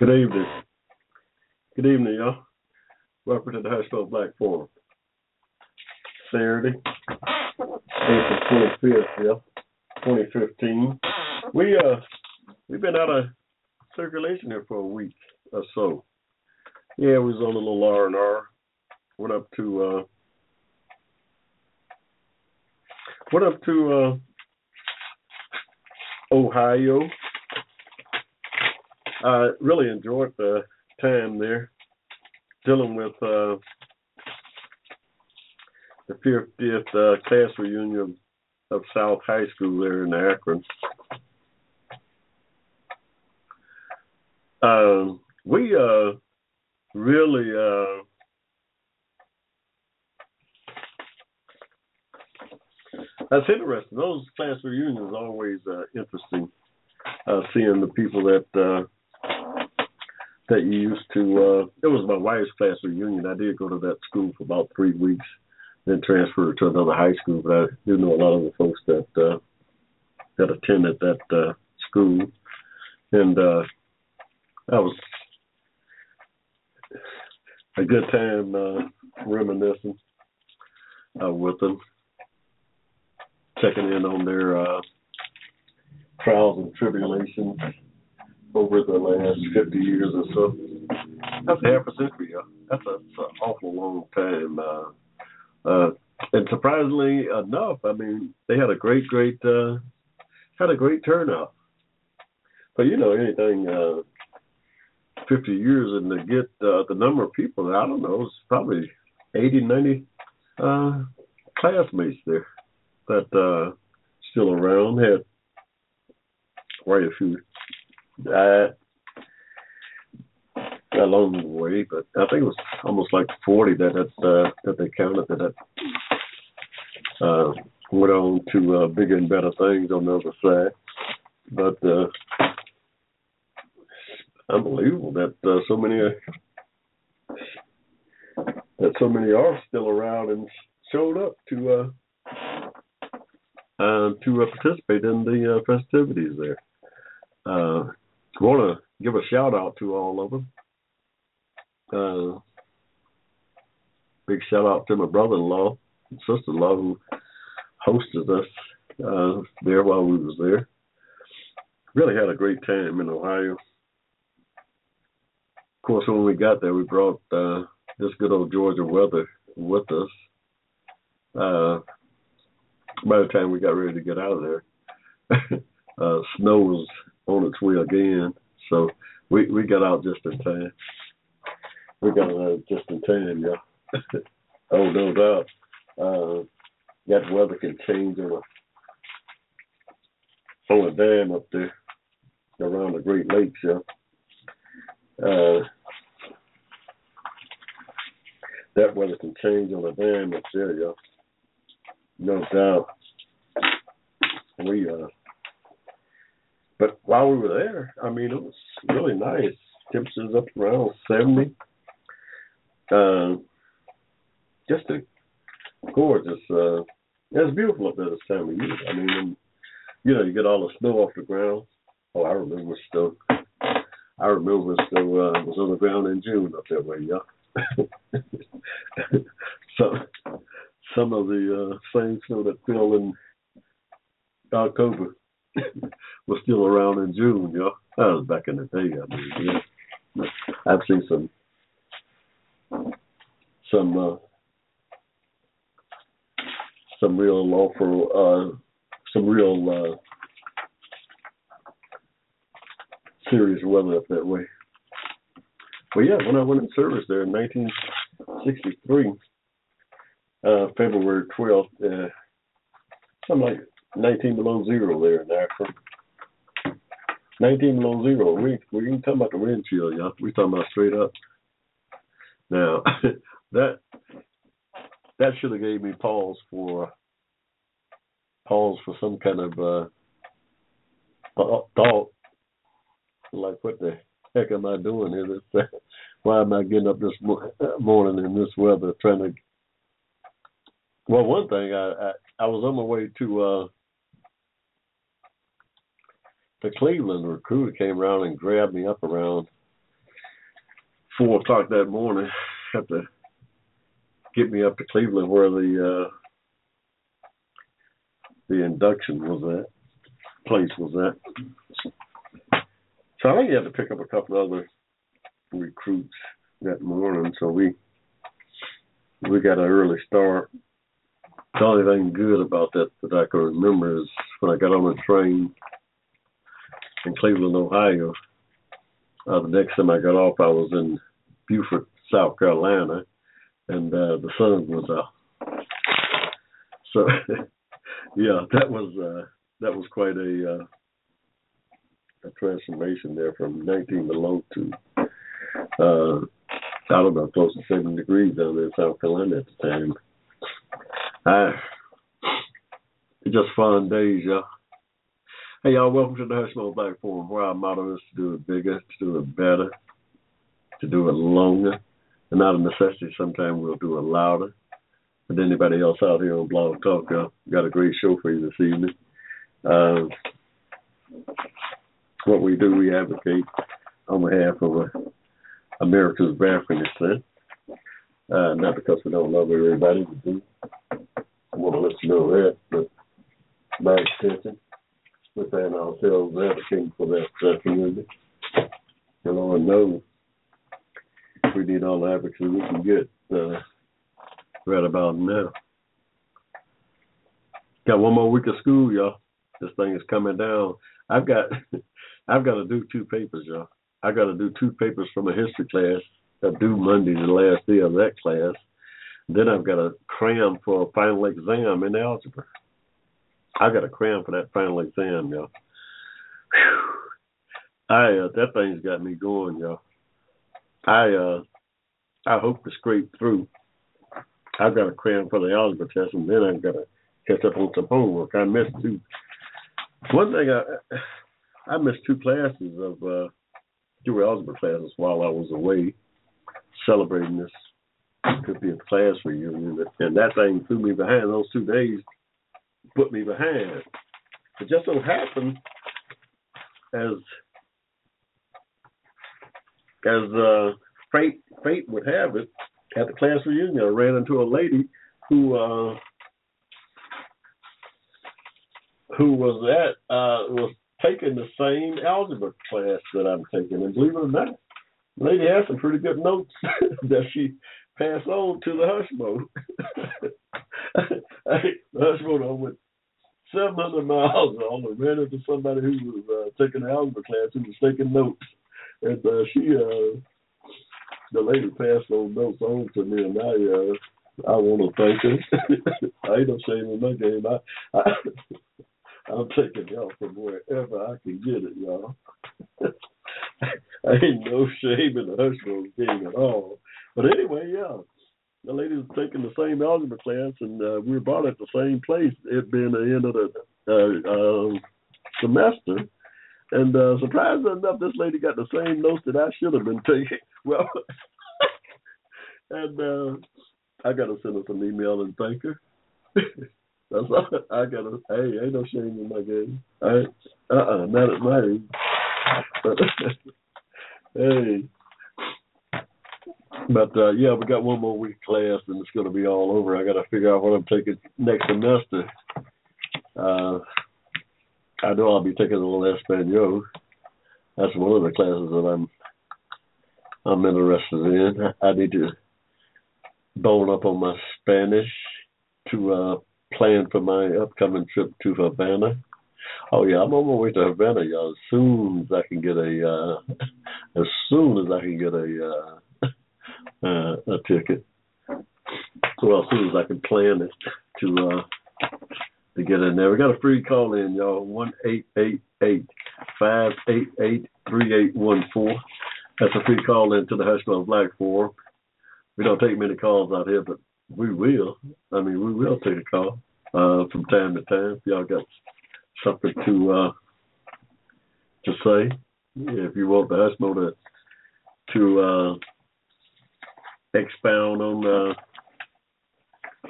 Good evening. Good evening, y'all. Welcome to the Hushmo Black Forum. Saturday, April 25th, yeah, 2015. We uh we've been out of circulation here for a week or so. Yeah, we was on a little R and R. Went up to uh went up to uh Ohio. I really enjoyed the time there dealing with uh the 50th uh, class reunion of South High School there in Akron. Um, we uh, really uh, that's interesting. Those class reunions are always uh, interesting. Uh, seeing the people that that you used to. Uh, it was my wife's class reunion. I did go to that school for about three weeks, then transferred to another high school. But I do know a lot of the folks that uh, that attended that uh, school, and uh, that was a good time uh, reminiscing uh, with them, checking in on their uh, trials and tribulations over the last 50 years or so. That's half a century. That's, a, that's an awful long time. Uh, uh, and surprisingly enough, I mean, they had a great, great, uh, had a great turnout. But you know, anything uh, 50 years and to get uh, the number of people, I don't know, it's probably 80, 90 uh, classmates there that uh, still around. Had quite a few died along the way, but I think it was almost like 40 that had, uh, that they counted that uh, went on to uh, bigger and better things on the other side. But uh, unbelievable that uh, so many uh, that so many are still around and showed up to uh, uh, to uh, participate in the uh, festivities there. Uh, want to give a shout out to all of them. Uh, big shout out to my brother-in-law and sister-in-law who hosted us uh, there while we was there. Really had a great time in Ohio. Of course, when we got there, we brought uh, this good old Georgia weather with us. Uh, by the time we got ready to get out of there, uh, snow was on its way again. So we we got out just in time. We got out just in time, yeah. oh no doubt. Uh, that weather can change on a on a dam up there around the Great Lakes, yeah. Uh, that weather can change on a dam up there, yeah. No doubt. We uh but while we were there, I mean, it was really nice. Temperatures up around 70. Uh, just a gorgeous. Uh, it's beautiful up there this time of year. I mean, when, you know, you get all the snow off the ground. Oh, I remember snow. I remember snow uh, was on the ground in June up that way, yeah. so, some of the uh, same snow that fell in October was still around in June, you know. That was back in the day, I mean, yeah. I've seen some some uh some real lawful uh some real uh serious weather up that way. But yeah, when I went in service there in nineteen sixty three, uh February twelfth, uh something like 19 below zero there in Akron. 19 below zero. We we ain't talking about the wind chill, y'all. We talking about straight up. Now that that should have gave me pause for pause for some kind of uh thought. Like what the heck am I doing here? This, why am I getting up this morning in this weather trying to? Well, one thing I I, I was on my way to uh the Cleveland recruiter came around and grabbed me up around four o'clock that morning. Had to get me up to Cleveland where the uh, the induction was at, place was at. So I think he had to pick up a couple other recruits that morning. So we we got an early start. The only thing good about that that I can remember is when I got on the train in Cleveland, Ohio. Uh, the next time I got off, I was in Beaufort, South Carolina, and uh, the sun was out. So, yeah, that was uh, that was quite a uh, a transformation there from 19 below to uh, I don't know, close to 70 degrees down there in South Carolina at the time. I, just fun days, y'all. Hey, y'all, welcome to the Hushmo Black Forum, where our motto is to do it bigger, to do it better, to do it longer, and not a necessity. Sometimes we'll do it louder. But anybody else out here on Blog Talk, uh, got a great show for you this evening. Uh, what we do, we advocate on behalf of uh, America's African descent. Uh, not because we don't love everybody, we do. I want to let you know that, but by extension, within ourselves advocating for that, that community. And Lord knows we need all the advocacy we can get uh, right about now. Got one more week of school, y'all. This thing is coming down. I've got I've got to do two papers, y'all. I got to do two papers from a history class that due Monday, the last day of that class. Then I've got to cram for a final exam in algebra. I got a cram for that final exam, y'all. I uh, that thing's got me going, y'all. I uh I hope to scrape through. I've got a cram for the algebra test, and then I've got to catch up on some homework. I missed two. One thing I I missed two classes of uh two algebra classes while I was away celebrating this could be a class reunion, and that thing threw me behind those two days put me behind. It just so happened, as as uh, fate fate would have it, at the class reunion, I ran into a lady who uh, who was at uh, was taking the same algebra class that I'm taking, and believe it or not, the lady had some pretty good notes that she passed on to the hush Hushmo. the Hushmo went 700 miles on and ran into somebody who was uh, taking the algebra class who was taking notes. And uh, she, uh, the lady passed those notes on to me, and I, uh, I want to thank her. I ain't shame in my game. I, I, I'm taking help from wherever I can get it, y'all. I ain't no shame in the Hushmo game at all. But anyway, yeah the lady was taking the same algebra class, and uh, we were brought at the same place. It being the end of the uh, uh, semester, and uh, surprisingly enough, this lady got the same notes that I should have been taking. Well, and uh, I got to send her some email and thank her. That's all. I got to. Hey, ain't no shame in my game. I, uh, uh-uh, not at my age. hey. But uh, yeah, we got one more week class, and it's going to be all over. I got to figure out what I'm taking next semester. Uh, I know I'll be taking a little Espanol. That's one of the classes that I'm I'm interested in. I need to bone up on my Spanish to uh, plan for my upcoming trip to Havana. Oh yeah, I'm on my way to Havana, y'all. As soon as I can get a, uh, as soon as I can get a uh, uh, a ticket. Well, as soon as I can plan it to uh, to get in there. We got a free call in, y'all. One eight eight eight five eight eight three eight one four. That's a free call in to the Hushmo Black Forum. We don't take many calls out here, but we will. I mean, we will take a call uh, from time to time. If y'all got something to uh, to say, if you want the Hushmo to to uh, expound on uh,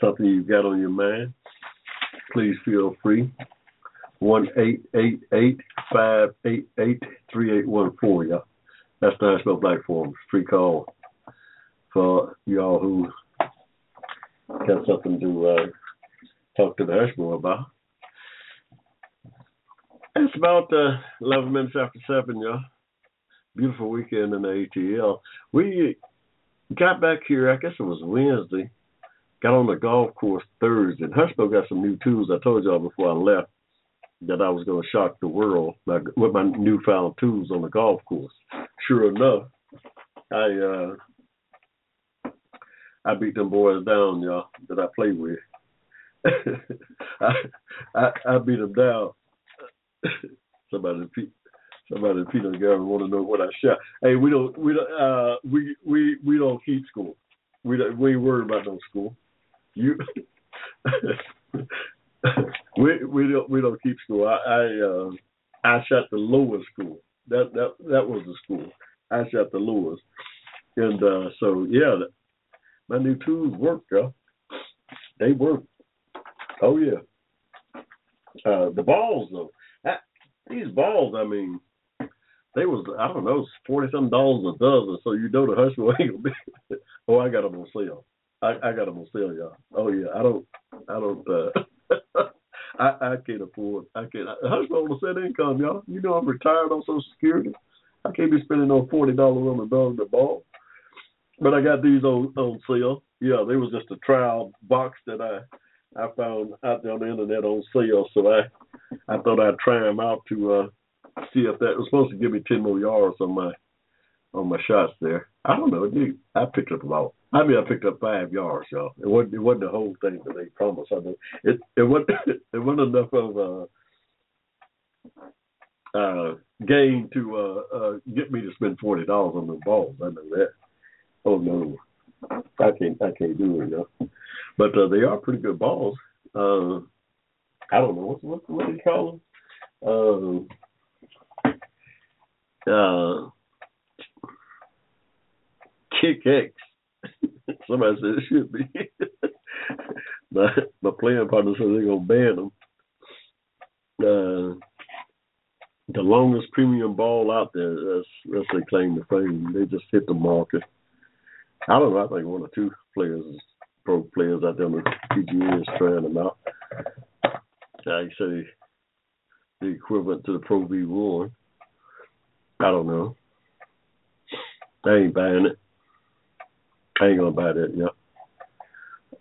something you've got on your mind, please feel free. One eight eight eight five eight eight three eight one four, y'all. That's the Hushmo Black Forum. Free call for y'all who got something to uh, talk to the Hushmo about. It's about uh, 11 minutes after 7, y'all. Beautiful weekend in the ATL. We got back here, I guess it was Wednesday. Got on the golf course Thursday. And Hushmo got some new tools. I told y'all before I left that I was going to shock the world by, with my newfound tools on the golf course. Sure enough, I uh, I beat them boys down, y'all, that I play with. I, I I beat them down. somebody somebody Peter Garrett want to know what I shot. Hey, we don't we don't uh we we we don't keep score. We don't we ain't worried about no score. You we we don't we don't keep score. I I uh I shot the lowest score. That that that was the score. I shot the lowest. And uh so yeah, my new tools work, yo. They work. Oh yeah. Uh the balls though. That, these balls, I mean, they was I don't know forty something dollars a dozen. So you know the Hushmo ain't gonna be. oh, I got them on sale. I, I got them on sale, y'all. Oh yeah, I don't I don't. uh I, I can't afford. I can't. Hushmo on set income, y'all. You know I'm retired on Social Security. I can't be spending no forty dollars on a dog the ball. But I got these on on sale. Yeah, they was just a trial box that I I found out there on the internet on sale. So I I thought I'd try them out to uh see if that was supposed to give me ten more yards on my on my shots there. I don't know, dude. I picked up about I mean I picked up five yards, y'all. It wasn't it wasn't the whole thing that they promised. I mean it it wasn't it wasn't enough of uh uh gain to uh uh get me to spend forty dollars on the balls. I know that. Oh no. I can't I can't do it, y'all. But uh, they are pretty good balls. Uh I don't know what what what do you call them? Uh, uh, kick X. Somebody said it should be. my, my playing partner said they're gonna ban them. Uh, the longest premium ball out there, that's that's their claim to fame. They just hit the market. I don't know. I think one or two players, pro players out there on the PGA is trying them out. I say the equivalent to the Pro V1. I don't know. I ain't buying it. I ain't gonna buy that yet.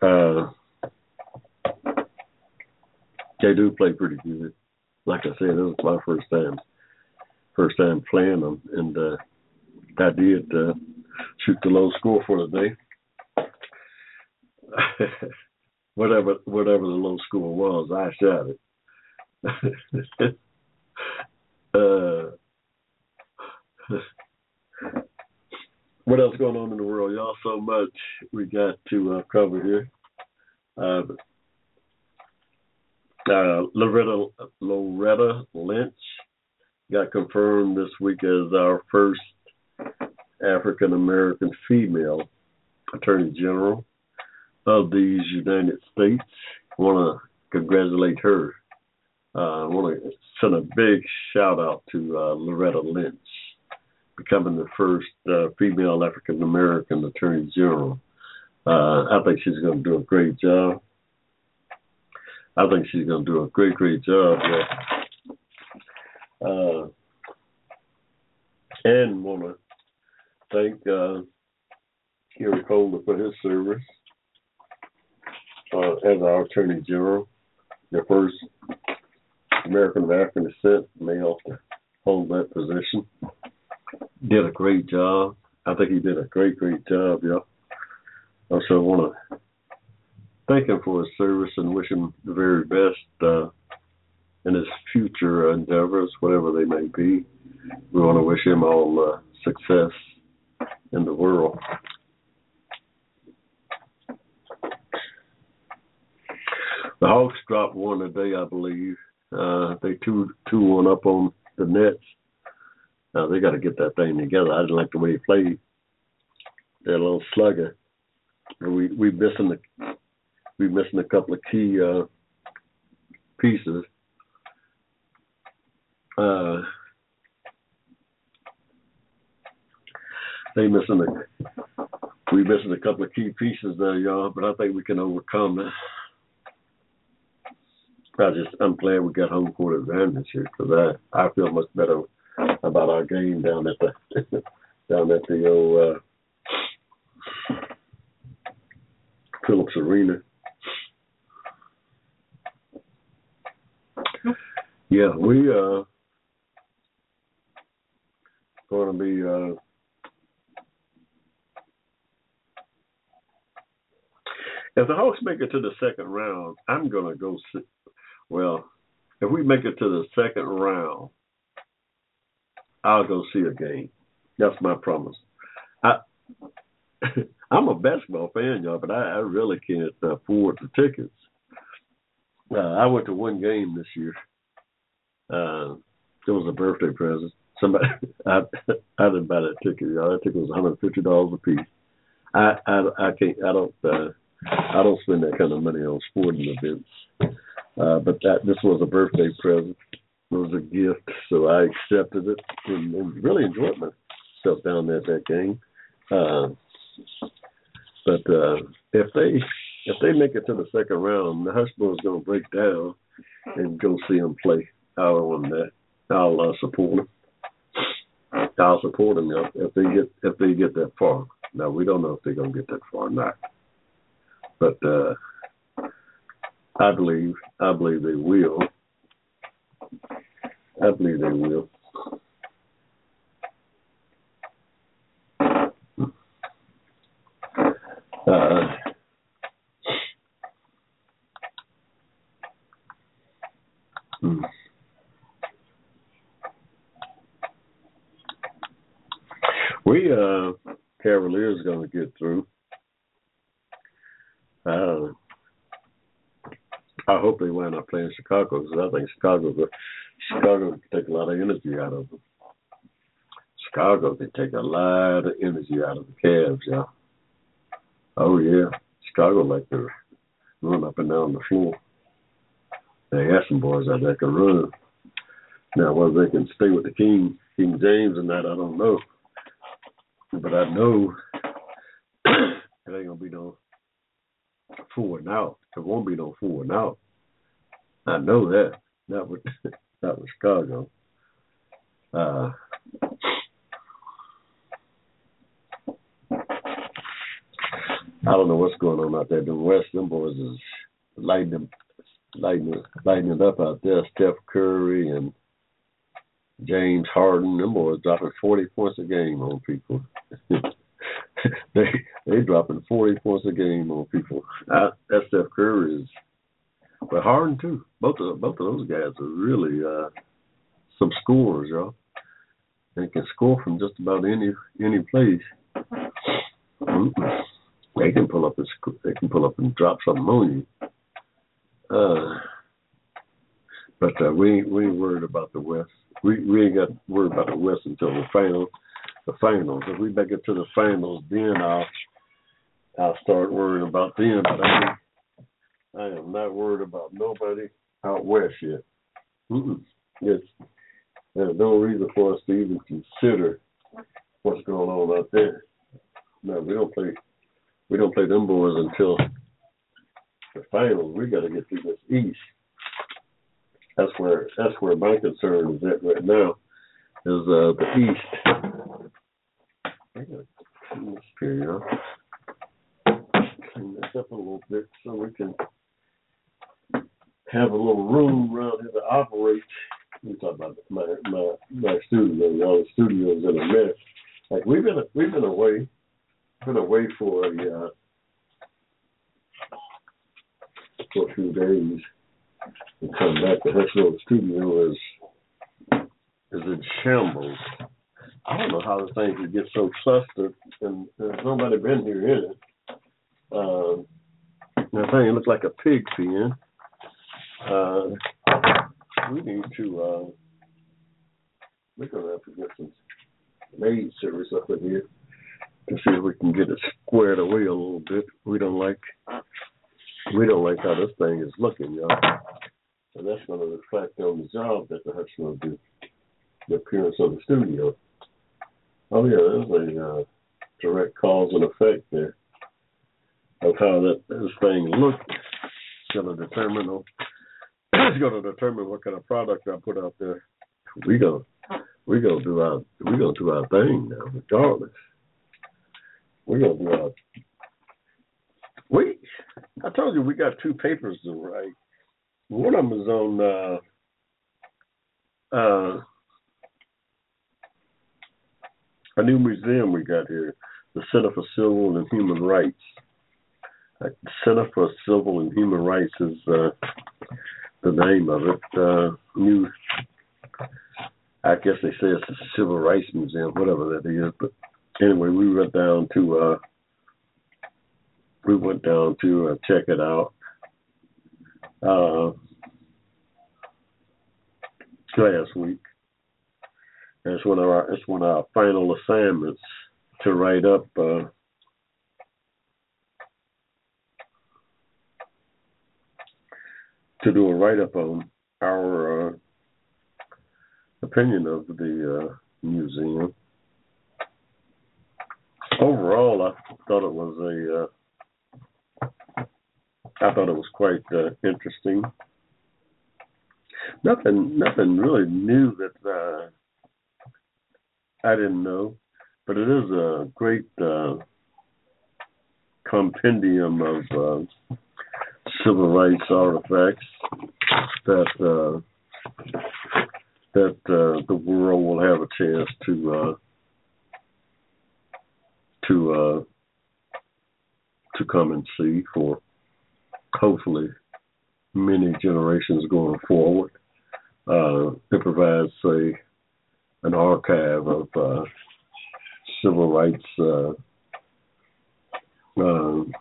Uh, they do play pretty good. Like I said, this was my first time, first time playing them, and uh, I did uh, shoot the low score for the day. whatever whatever the low score was, I shot it. uh, what else going on in the world, y'all? So much we got to uh, cover here. Uh, uh, Loretta Loretta Lynch got confirmed this week as our first African American female Attorney General of these United States. I want to congratulate her. Uh, I want to send a big shout out to uh, Loretta Lynch becoming the first uh, female African American Attorney General. Uh, I think she's going to do a great job. I think she's going to do a great, great job. Uh, and want to thank uh, Holder for his service uh, as our Attorney General, the first American of African descent male to hold that position. Did a great job. I think he did a great, great job, yeah. Also want to thank him for his service and wish him the very best uh, in his future endeavors, whatever they may be. We want to wish him all uh, success in the world. The Hawks dropped one today, I believe. Uh, they two two one up on the Nets. Now they got to get that thing together. I didn't like the way he played. A little slugger. We we missing the we missing a couple of key uh, pieces. Uh, they missing a we missing a couple of key pieces there, y'all. But I think we can overcome that. I just I'm glad we got home court advantage here because I I feel much better about our game down at the down at the old uh, Phillips Arena. Yeah, we uh going to be uh if the Hawks make it to the second round, I'm gonna go sit, well, if we make it to the second round, I'll go see a game. That's my promise. I I'm a basketball fan, y'all, but I, I really can't afford the tickets. Uh, I went to one game this year. Uh, it was a birthday present. Somebody, I, I didn't buy that ticket, y'all. That ticket was 150 dollars a piece. I, I, I can't, I don't, uh, I don't spend that kind of money on sporting events. Uh, but that this was a birthday present. Was a gift, so I accepted it and, and really enjoyed myself down there at that game. Uh, but uh, if they if they make it to the second round, the Hushmo is going to break down and go see them play. I'll on that. I'll uh, support them. I'll support them if, if they get if they get that far. Now we don't know if they're going to get that far or not, but uh, I believe I believe they will. I believe they will. Uh, hmm. We uh Cavaliers to get through. Uh, I hope they wind up playing Chicago because I think Chicago Chicago can take a lot of energy out of them. Chicago can take a lot of energy out of the Cavs, yeah. Oh yeah, Chicago like to run up and down the floor. They have some boys out there can run. Now whether they can stay with the King King James or not, I don't know. But I know it ain't gonna be no four and out. There won't be no four and out. I know that. Not with not with Chicago. Uh, I don't know what's going on out there. The West, them boys is lighting lighting, lighting it up out there. Steph Curry and James Harden, them boys dropping forty points a game on people. they they dropping forty points a game on people. That Steph Curry is, but Harden too. Both of both of those guys are really uh, some scorers, y'all. They can score from just about any any place. They can pull up and they can pull up and drop something on you. Uh, but uh, we we ain't worried about the West. We we ain't got worried about the West until the final the finals. If we make it to the finals, then I'll I'll start worrying about them. But I I am not worried about nobody out west yet. Mm-mm. It's there's no reason for us to even consider what's going on out there. No, we don't play we don't play them boys until the finals. We got to get through this East. That's where that's where my concern is at right now. Is uh, the East. Gotta clean this up a little bit so we can have a little room around here to operate. We talk about my my my studio. All the studios in a mess. Like we've been we've been away, been away for a uh, for a few days. and come back to Hushmo Studio is is in shambles. I don't know how the thing could get so clustered, and there's nobody been here in it. Um, the thing looks like a pig pen. Uh, we need to. Uh, we're gonna have to get some maid service up in here to see if we can get it squared away a little bit. We don't like we don't like how this thing is looking, y'all. And that's to reflect on the job that the Hudson will do, the appearance of the studio. Oh yeah, there's a uh, direct cause and effect there of how that this thing looks. It's to determine it's going to determine what kind of product I put out there. We go we gonna do our we gonna do our thing now, regardless. We're gonna do our we I told you we got two papers to write. One of them is on uh uh a new museum we got here, the Center for Civil and Human Rights. Uh, Center for Civil and Human Rights is uh, the name of it. Uh, new I guess they say it's a civil rights museum, whatever that is. But anyway, we went down to uh, we went down to uh, check it out. Uh, last week. It's one of our one of our final assignments to write up uh, to do a write up on our uh, opinion of the uh, museum. Overall, I thought it was a. Uh, I thought it was quite uh, interesting. Nothing, nothing really new that uh, I didn't know, but it is a great uh, compendium of uh, civil rights artifacts that that uh, the world will have a chance to uh, to uh, to come and see for hopefully many generations going forward. Uh, it provides a an archive of uh, civil rights uh, um,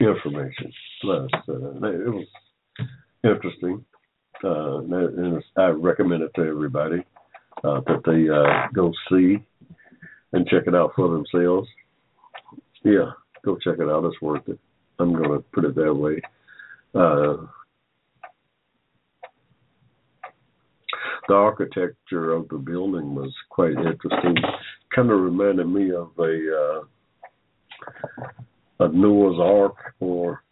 information. Plus, it was interesting. Uh, and I recommend it to everybody uh, that they uh, go see and check it out for themselves. Yeah, go check it out. It's worth it. I'm going to put it that way. Uh, the architecture of the building was quite interesting. Kind of reminded me of a uh, a Noah's Ark, or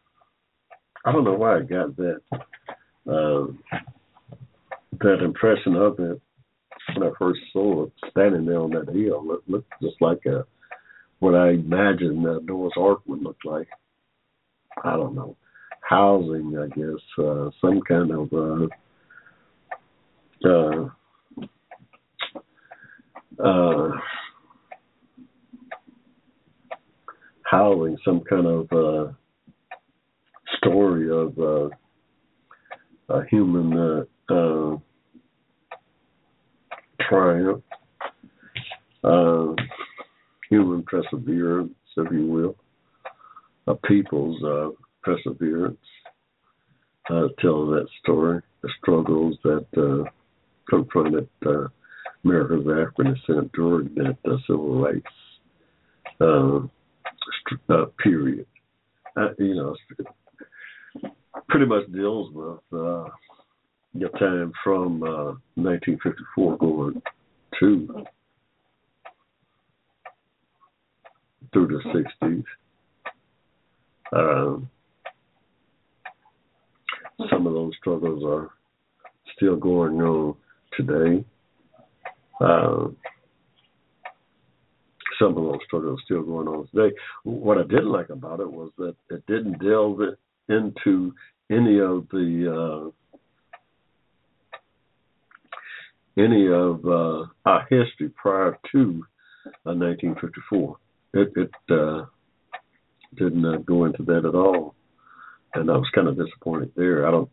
I don't know why I got that uh, that impression of it when I first saw it standing there on that hill. It looked just like a what I imagined uh, Noah's Ark would look like. I don't know housing, I guess, uh, some kind of uh, uh, uh, housing, some kind of uh, story of uh, a human uh, triumph, uh, human perseverance, if you will, a people's uh, perseverance, uh, telling that story, the struggles that confronted uh, America's African descent during that uh, civil rights uh, uh, period. Uh, you know, pretty much deals with uh, your time from uh, 1954 going to through the 60s. Um, some of those struggles are still going on today. Uh, some of those struggles still going on today. What I didn't like about it was that it didn't delve into any of the uh, any of uh, our history prior to uh, 1954. It, it uh, didn't uh, go into that at all, and I was kind of disappointed there. I don't.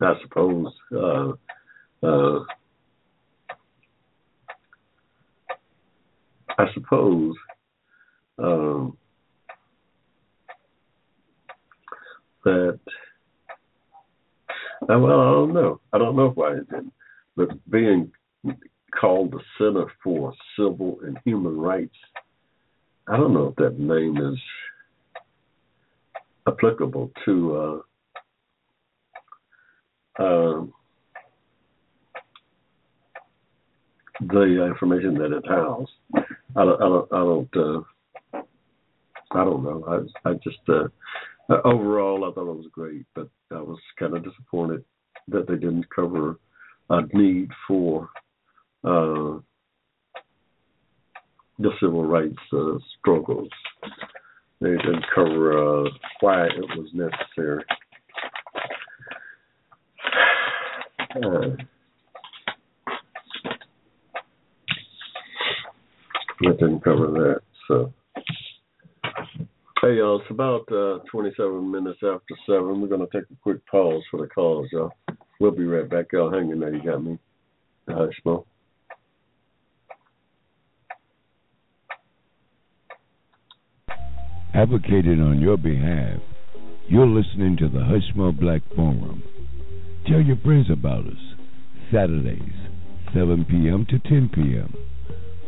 I suppose. Uh, uh, I suppose. Um, that. Well, I don't know. I don't know why it didn't. But being called the Center for Civil and Human Rights, I don't know if that name is applicable to uh, uh, the information that it housed. I don't. I don't. I don't, uh, I don't know. I, I just uh, overall, I thought it was great, but I was kind of disappointed that they didn't cover a need for uh, the civil rights uh, struggles. They didn't cover uh, why it was necessary. Uh, it didn't cover that. So, hey y'all, it's about uh, 27 minutes after seven. We're gonna take a quick pause for the calls, y'all. We'll be right back. Y'all hanging there. You got me. Hush, Mo. advocated on your behalf. You're listening to the Hushmo Black Forum. Tell your friends about us. Saturdays, 7 p.m. to 10 p.m.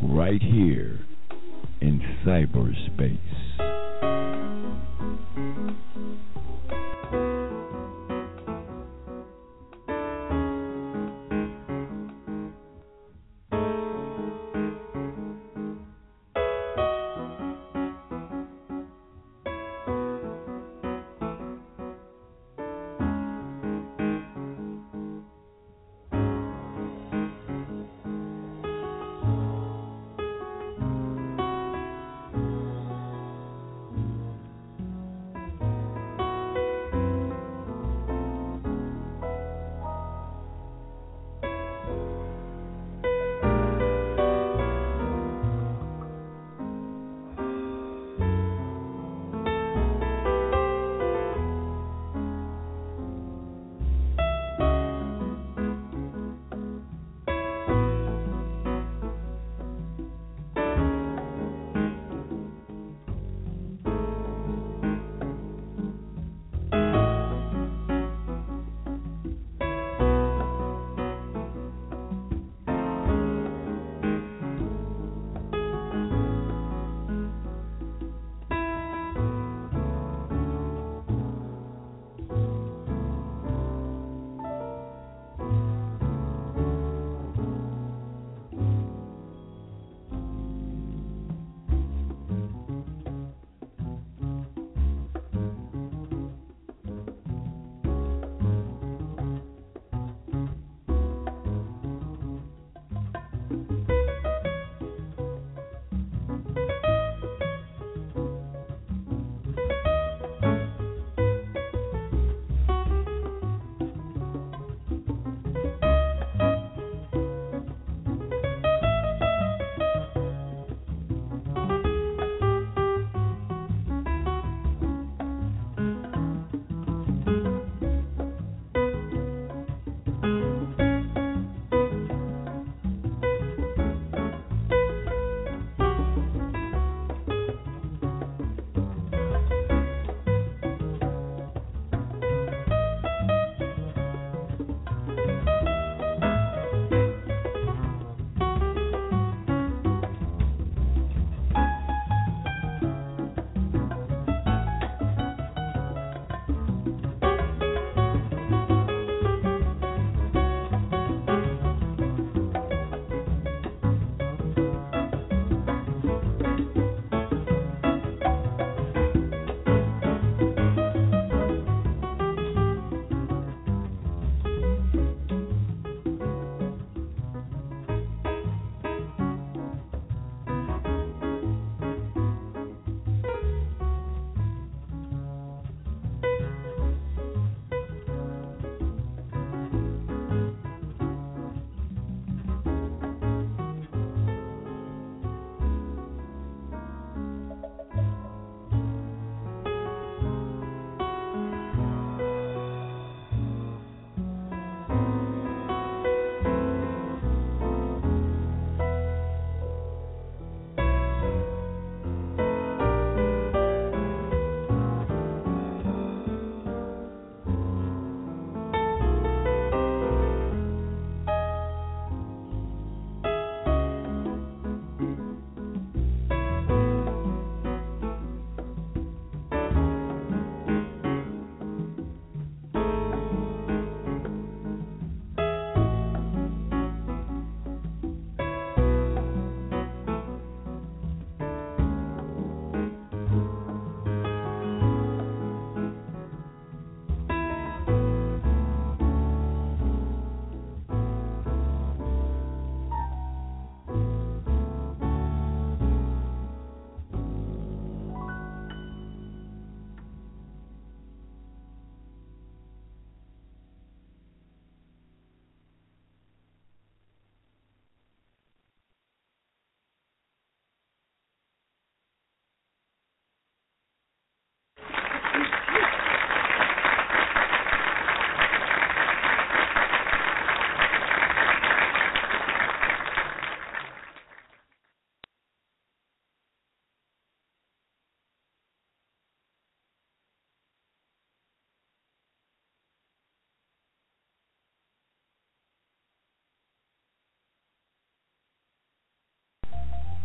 Right here in cyberspace.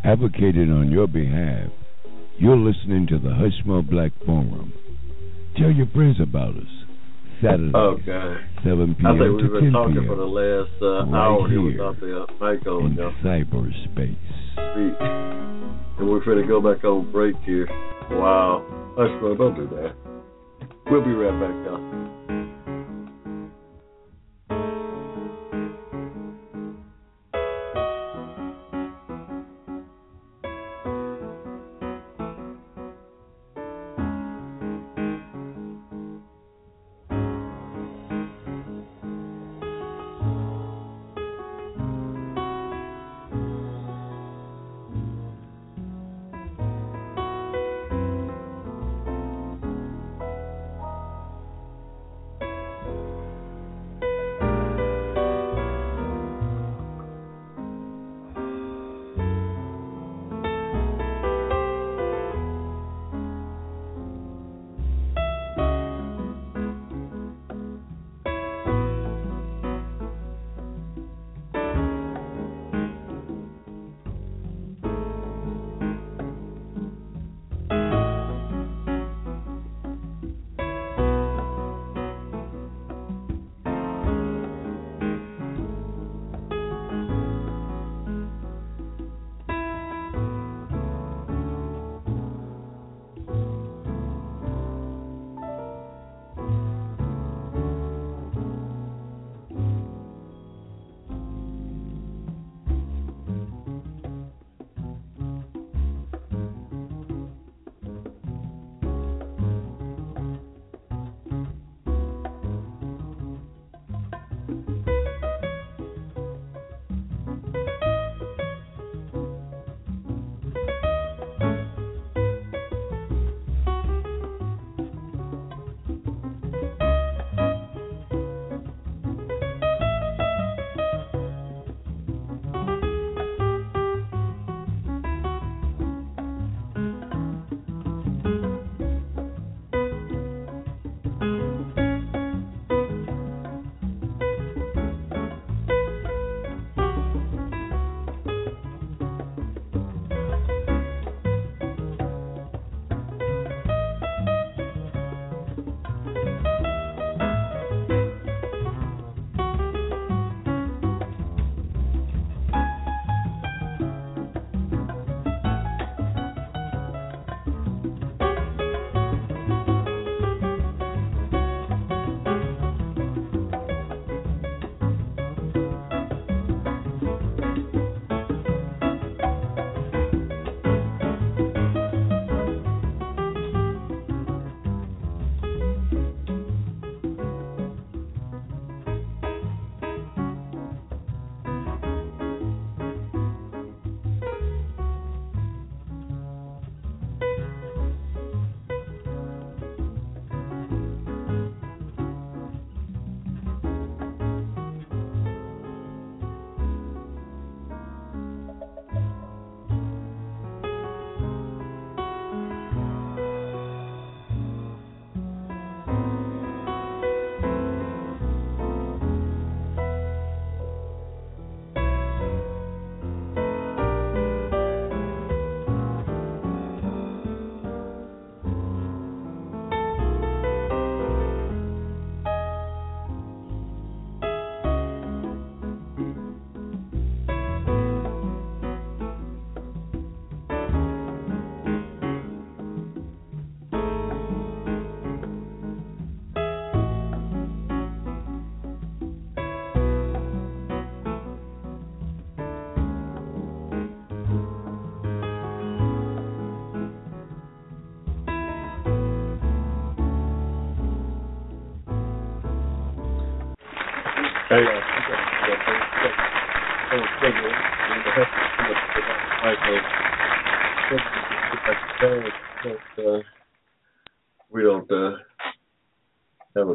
Advocating on your behalf. You're listening to the Hushmo Black Forum. Tell your friends about us. Saturday, Okay. 7 p.m. I think to we've 10 been talking p.m. for the last uh, Right hour here without the uh, mic on, in y'all. cyberspace. And we're ready to go back on break here. Wow. Hush, bro, don't do that. We'll be right back, y'all.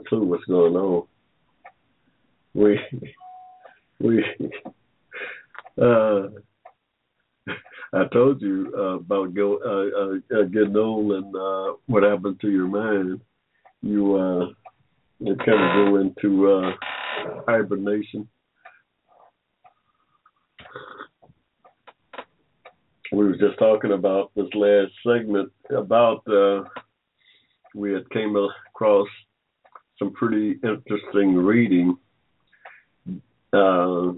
Clue what's going on. We we uh, I told you uh, about go uh, uh, uh, getting old and uh, what happened to your mind. You uh, you kind of go into uh, hibernation. we was just talking about this last segment about uh, we had came across some pretty interesting reading. Uh,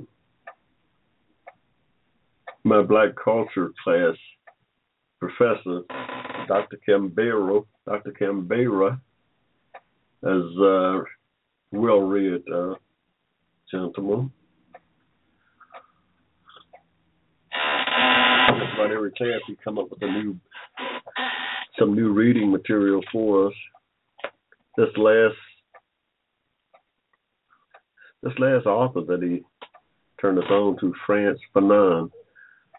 my black culture class professor, Dr. Canberra, Dr. Canberra, as uh, well read uh, gentleman. About every class, he come up with a new some new reading material for us. This last this last author that he turned us on to, Frantz Fanon,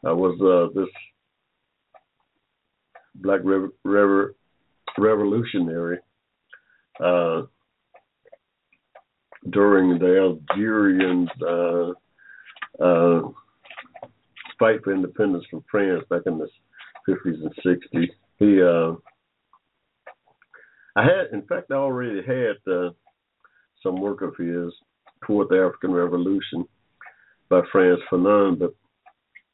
uh, was uh, this black rev- rev- revolutionary uh, during the Algerian uh, uh, fight for independence from France back in the 50s and 60s. He, uh, I had, in fact, I already had some work of his toward the African Revolution by Frantz Fanon, but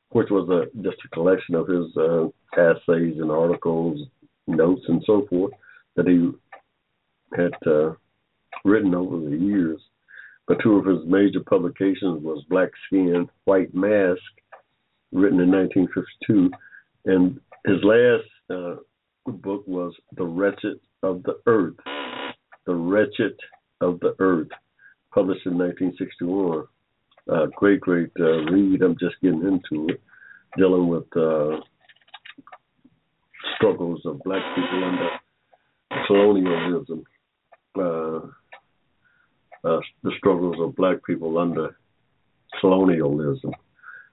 which was a just a collection of his uh, essays and articles, notes, and so forth that he had uh, written over the years. But two of his major publications was Black Skin, White Mask, written in 1952, and his last uh, book was The Wretched of the Earth. The Wretched of the Earth, published in 1961. Uh, great, great uh, read. I'm just getting into it, dealing with uh, struggles of black people under colonialism, uh, uh, the struggles of black people under colonialism.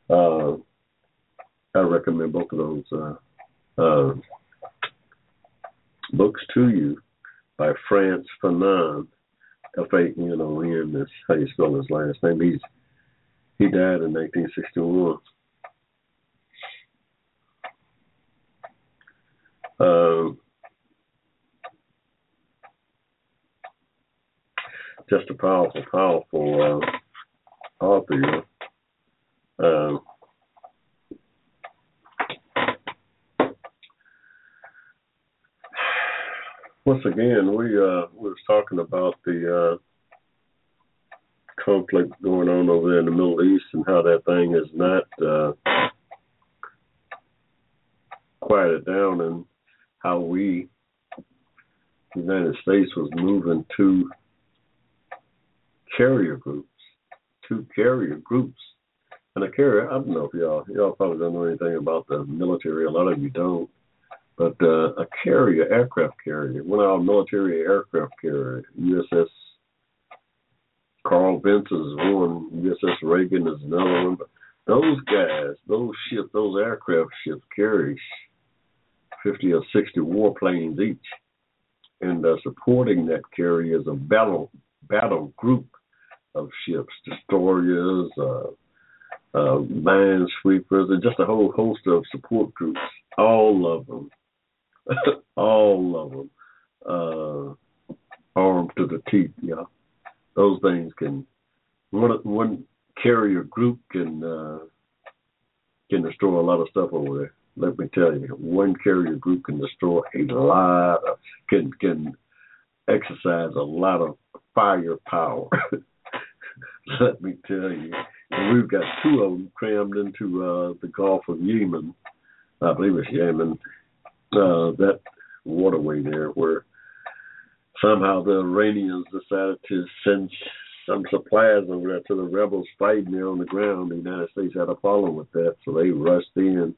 Uh, I recommend both of those books to you by Frantz Fanon. F A N O N is how you spell his last name. He's he died in 1961. Um, just a powerful, powerful uh, author. Um, once again, we uh, we was talking about the uh, conflict going on over there in the Middle East and how that thing is not uh, quieted down, and how we, the United States, was moving to carrier groups, two carrier groups. And a carrier, I don't know if y'all y'all probably don't know anything about the military. A lot of you don't but uh, a carrier, aircraft carrier, one of our military aircraft carrier, USS Carl Vinson is one, USS Reagan is another one. But those guys, those ships, those aircraft ships carry 50 or 60 warplanes each. And uh, supporting that carrier is a battle battle group of ships, destroyers, uh, uh, minesweepers, and just a whole host of support groups. All of them all of them, uh, armed to the teeth. Yeah, those things can one one carrier group can uh, can destroy a lot of stuff over there. Let me tell you, one carrier group can destroy a lot of can can exercise a lot of firepower. Let me tell you, and we've got two of them crammed into uh, the Gulf of Yemen. I believe it's Yemen, uh, that waterway there where somehow the Iranians decided to send some supplies over there to the rebels fighting there on the ground. The United States had a problem with that, so they rushed in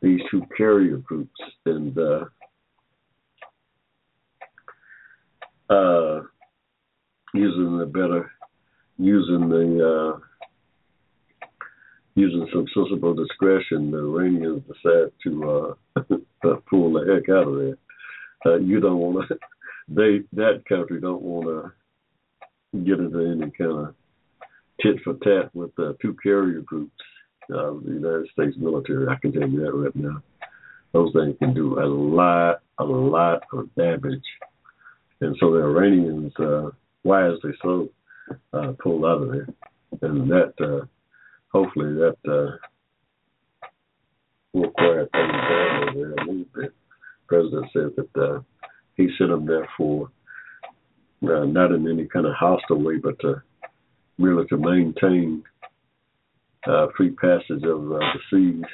these two carrier groups and uh, uh, using the better, using the uh, using some sensible discretion, the Iranians decide to uh, pull the heck out of there. Uh, you don't want to. They that country don't want to get into any kind of tit for tat with uh, two carrier groups of the United States military. I can tell you that right now. Those things can do a lot, a lot of damage, and so the Iranians, uh, wisely so, uh, pulled out of there, and that. Uh, hopefully that uh, we'll quiet things down over there a little bit. President said that uh, he sent them there for uh, not in any kind of hostile way, but to really to maintain uh, free passage of uh, the seas,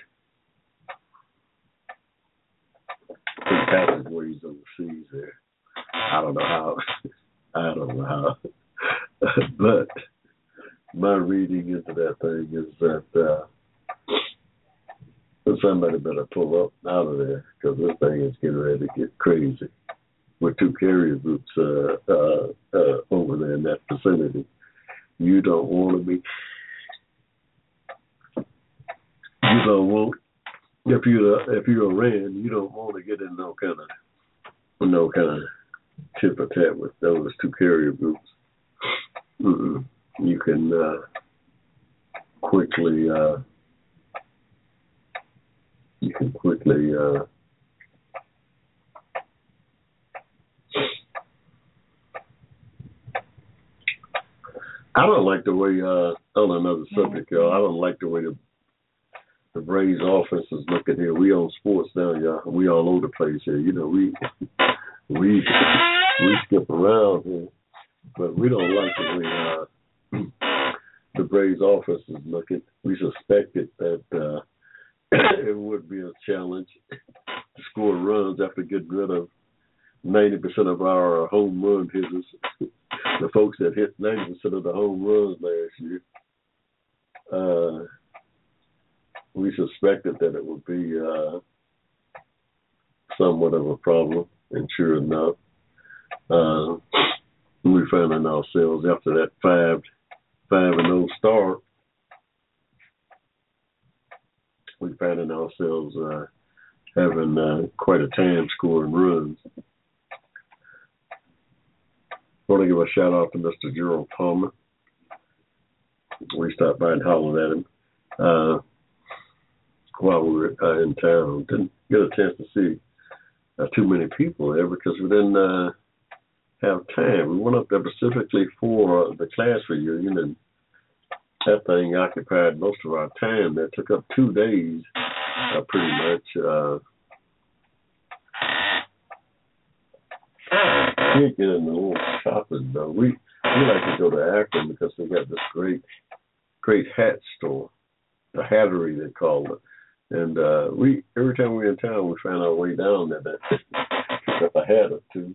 free passageways of the seas there. I don't know how. I don't know how. but my reading into that thing is that uh, somebody better pull up out of there because this thing is getting ready to get crazy with two carrier groups uh, uh, uh, over there in that vicinity. You don't want to be. You don't want if you if you're Iran, you don't want to get in no kind of no kind of tit tat with those two carrier groups. Mm-mm. You can uh, quickly uh, you can quickly uh, I don't like the way uh on another subject, y'all. I don't like the way the the Braves offense is looking here. We on sports now, y'all. We all over the place here. You know, we we we skip around here, but we don't like the way uh, the Braves office is looking. We suspected that uh, it would be a challenge to score runs after getting rid of ninety percent of our home run hitters the folks that hit 90% of the home runs last year, uh, we suspected that it would be uh, somewhat of a problem. And sure enough, uh, we found ourselves after that five five and no start, we found ourselves uh, having uh, quite a time scoring runs. I want to give a shout out to Mr. Gerald Palmer. We stopped by and hollered at him uh, while we were uh, in town. Didn't get a chance to see uh, too many people there because we didn't uh, have time. We went up there specifically for the class reunion, and that thing occupied most of our time. That took up two days, uh, pretty much. Uh, can't get in the little shopping though. We we like to go to Akron because they got this great great hat store, the Hattery they call it. And uh we every time we're in town we find our way down there to pick up a hat or two.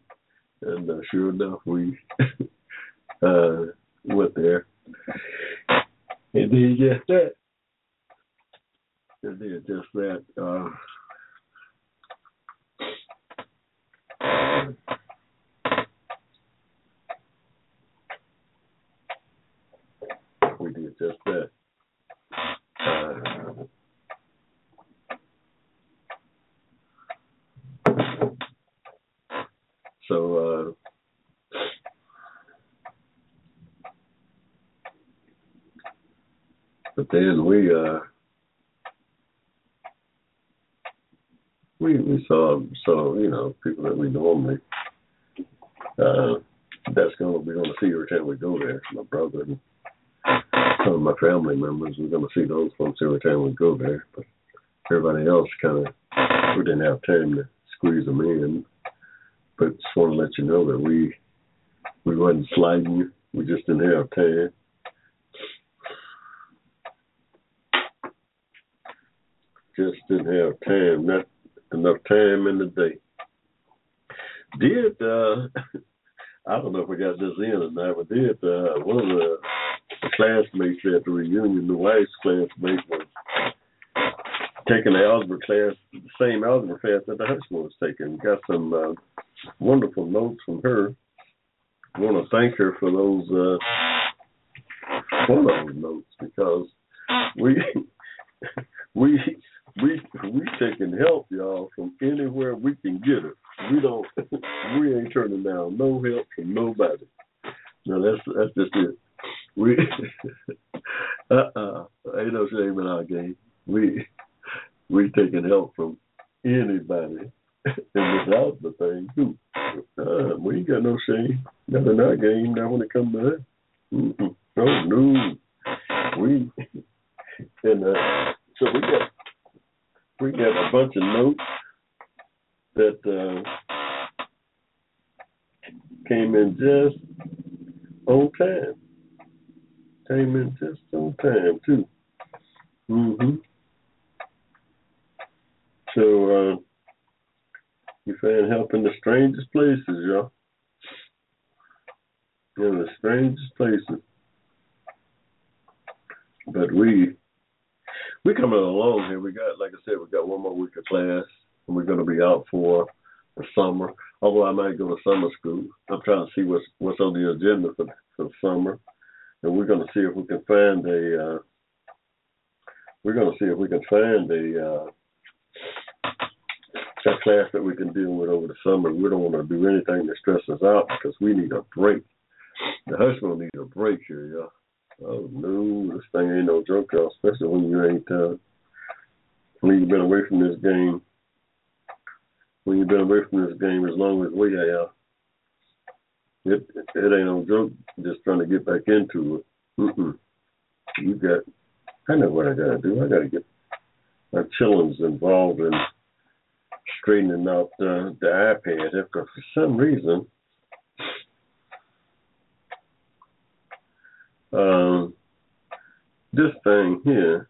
And uh, sure enough we uh went there. And did just that. And did just that. Uh we did just that. Uh, so, uh, but then we, uh, we we saw saw you know people that we normally uh, that's gonna we're gonna see every time we go there. My brother and some of my family members. We're to see those folks every time we go there, but everybody else kind of we didn't have time to squeeze them in. But just want to let you know that we we wasn't sliding. We just didn't have time. Just didn't have time. Not enough time in the day. Did uh I don't know if we got this in or not, but did uh one of the classmates at the reunion, the wife's classmate was taking the algebra class, the same algebra class that the school was taking. Got some uh, wonderful notes from her. I want to thank her for those uh, for those notes because we we we we taking help, y'all, from anywhere we can get it. We don't we ain't turning down no help from nobody. No, that's that's just it. We uh uh ain't no shame in our game. We we taking help from anybody. and without the thing too. Uh, we ain't got no shame. Not in our game, not when it comes to that. Mm-mm. Oh no. We and uh so we got we got a bunch of notes that uh, came in just on time. Came in just on time too. Mhm. So uh, you find help in the strangest places, y'all. In the strangest places. But we we coming along here. We got, like I said, we got one more week of class, and we're going to be out for the summer. Although I might go to summer school, I'm trying to see what's what's on the agenda for for the summer, and we're going to see if we can find a. Uh, we're going to see if we can find a. Uh, a class that we can deal with over the summer. We don't want to do anything that stresses us out because we need a break. The husband needs a break here, y'all. Oh no, this thing ain't no joke, y'all. Especially when you ain't uh, when you've been away from this game. When you've been away from this game as long as we have, it it ain't no joke. Just trying to get back into it. Mm-mm. You got. I know what I gotta do. I gotta get my children's involved in straightening out uh, the iPad after for some reason um, this thing here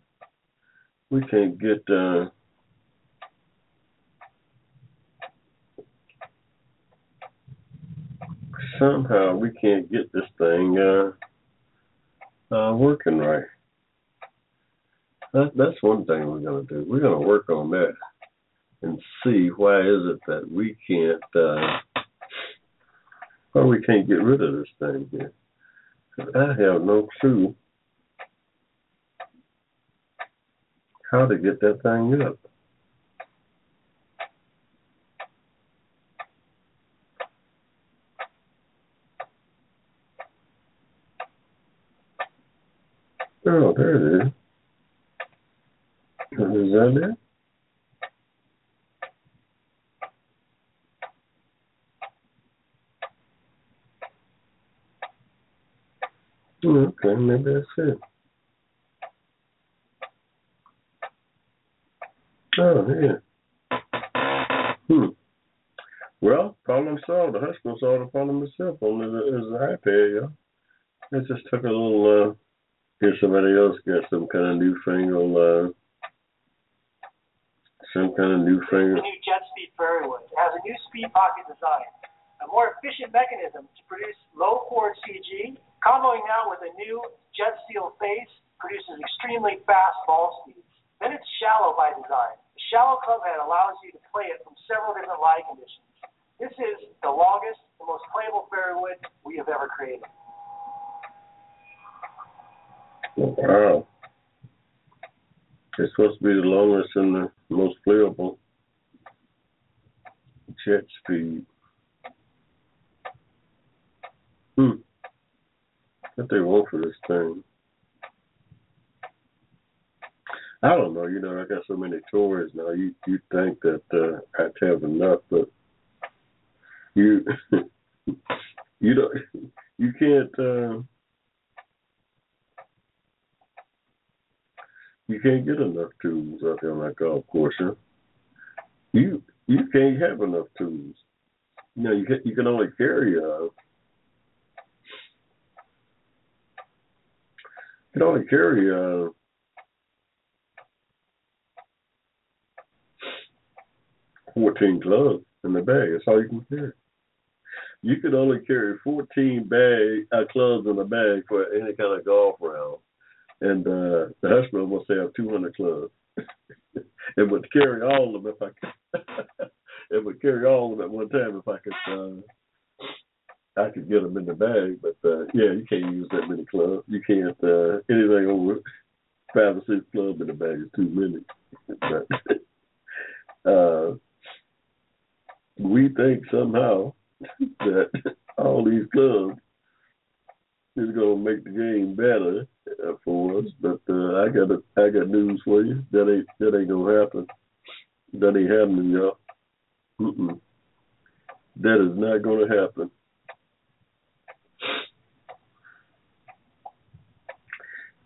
we can't get uh, somehow we can't get this thing uh, uh, working right. That, that's one thing we're gonna do. We're gonna work on that and see why is it that we can't uh why we can't get rid of this thing here. I have no clue how to get that thing up. Oh, there it is. Is that it? Okay, maybe that's it. Oh, yeah. Hmm. Well, problem solved. The husband solved the problem himself on his iPad, y'all. It just took a little, uh, get somebody else get some kind of newfangled, uh, some kind of newfangled. The new jet speed fairway wood. It has a new speed pocket design, a more efficient mechanism to produce low chord CG Comboing now with a new jet steel face produces extremely fast ball speeds. Then it's shallow by design. The shallow club head allows you to play it from several different lie conditions. This is the longest the most playable fairway wood we have ever created. Wow. It's supposed to be the longest and the most playable jet speed. Hmm what they want for this thing. I don't know. You know, I got so many toys now. You you think that uh, I'd have enough, but you you don't you can't uh, you can't get enough tools out there on that golf course. You you can't have enough tools. You know, you can you can only carry uh, can only carry uh, fourteen clubs in the bag. That's all you can carry. You can only carry fourteen bag uh, clubs in the bag for any kind of golf round, and uh, the husband must have two hundred clubs. it would carry all of them if I could. it would carry all of them at one time if I could. Uh, I could get them in the bag, but uh, yeah, you can't use that many clubs. You can't uh, anything over five or six clubs in the bag is too many. but, uh, we think somehow that all these clubs is going to make the game better uh, for us, but uh, I got a, I got news for you. That ain't that ain't gonna happen. That ain't happening, y'all. Mm-mm. That is not going to happen.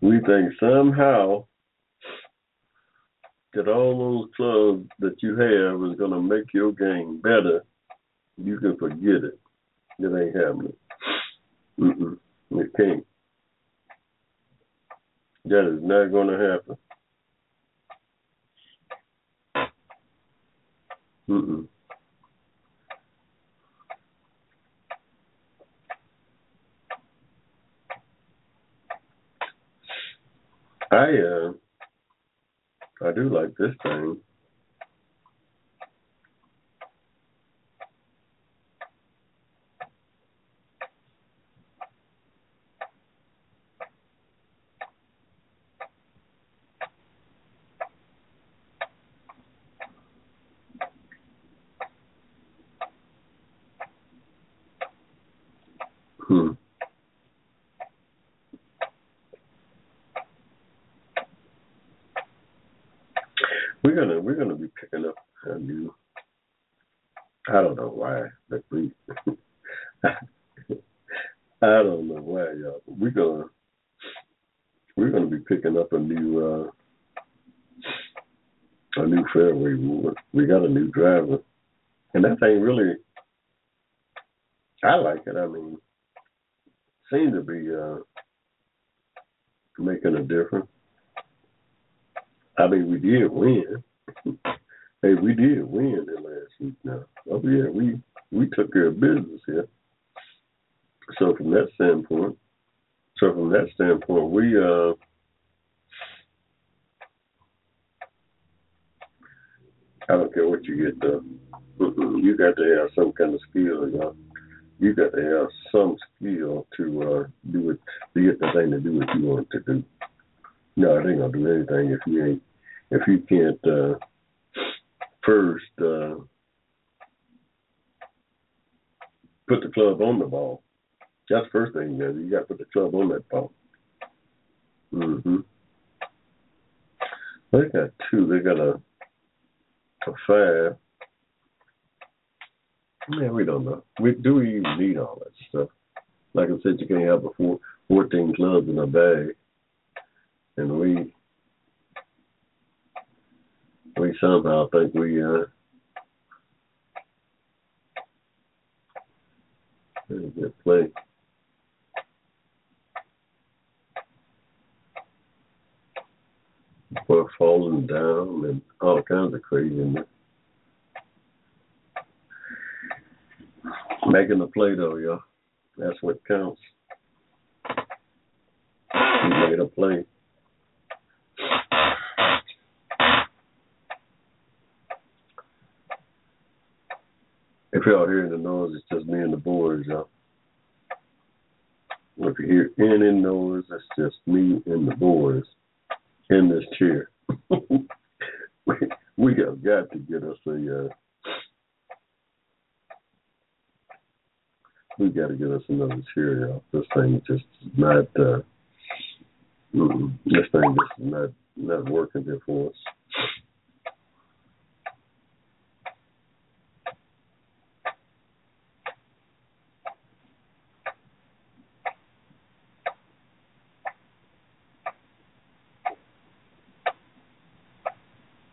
We think somehow that all those clubs that you have is going to make your game better, you can forget it. It ain't happening. Mm-mm. It can't. That is not going to happen. Mm-mm. I uh, I do like this thing. Hmm. We're gonna we're gonna be picking up a new. I don't know why, but we. I don't know why, y'all. But we're gonna we're gonna be picking up a new uh a new fairway wood. We got a new driver, and that thing really. I like it. I mean, seems to be uh making a difference. I mean, we did win. hey, we did win the last week now. Oh yeah, we we took care of business here. So from that standpoint, so from that standpoint, we uh I don't care what you get though. You got to have some kind of skill, know. You got to have some skill to uh do it to get the thing to do what you want to do. No, it ain't gonna do anything if you ain't if you can't uh first uh put the club on the ball. That's the first thing you got you gotta put the club on that ball. Mhm. They got two, they got a a five. Yeah, we don't know. We do we even need all that stuff? Like I said, you can't have a four, 14 clubs in a bag, and we we somehow think we uh very good play. We're falling down and all kinds of craziness. Making the play though, y'all. That's what counts. He made a play. If y'all hearing the noise, it's just me and the boys, y'all. If you hear any noise, it's just me and the boys in this chair. we, we have got to get us a. Uh, we got to get us another chair, y'all. This thing just not. Uh, this thing just is not not working here for us.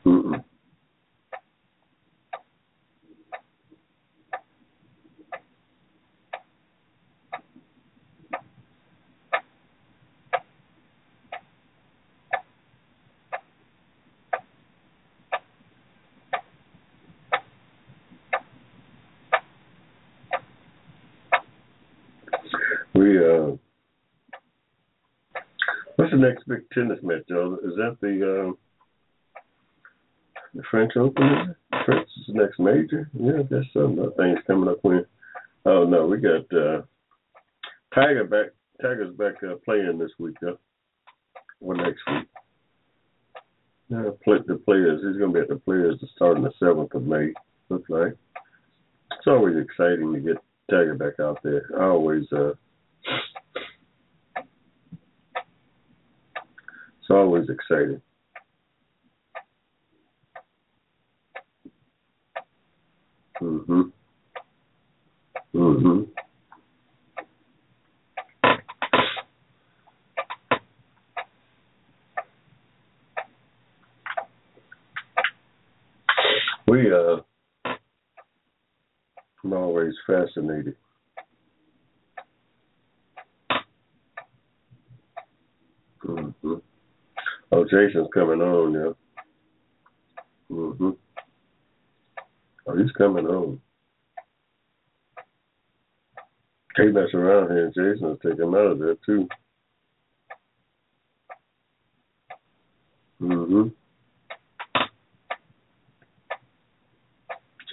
Mm-mm. We uh, what's the next big tennis match, Joe? Is that the um, the French Open? The next major. Yeah, there's some uh, things coming up. When oh no, we got uh, Tiger back. Tiger's back uh, playing this week. Uh, or next week. Yeah, play, the players. He's going to be at the players to start on the seventh of May. Looks like it's always exciting to get Tiger back out there. I always uh, always exciting. Mhm. Mhm. We uh, I'm always fascinated. Mm-hmm. Oh, Jason's coming on now. Mm-hmm. Oh, he's coming on. Can't mess around here. Jason will take him out of there too. Mm-hmm.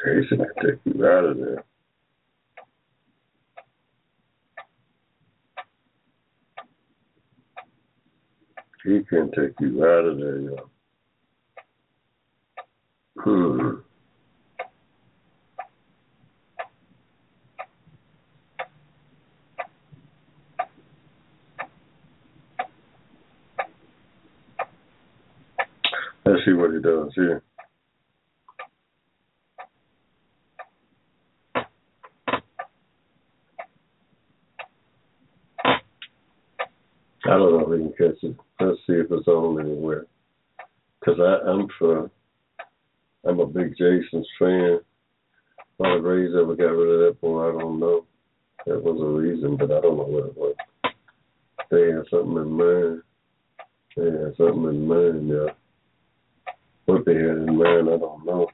Jason can take you out of there. He can take you out of there, yo. Hmm. Let's see what he does here. I don't know if we catch it. Let's see if it's on anywhere. Cause I, I'm for, I'm a big Jason's fan. Why the Rays ever got rid of that boy, I don't know. That was a reason, but I don't know what it was. They had something in mind. They had something in mind, yeah. What they had in mind, I don't know.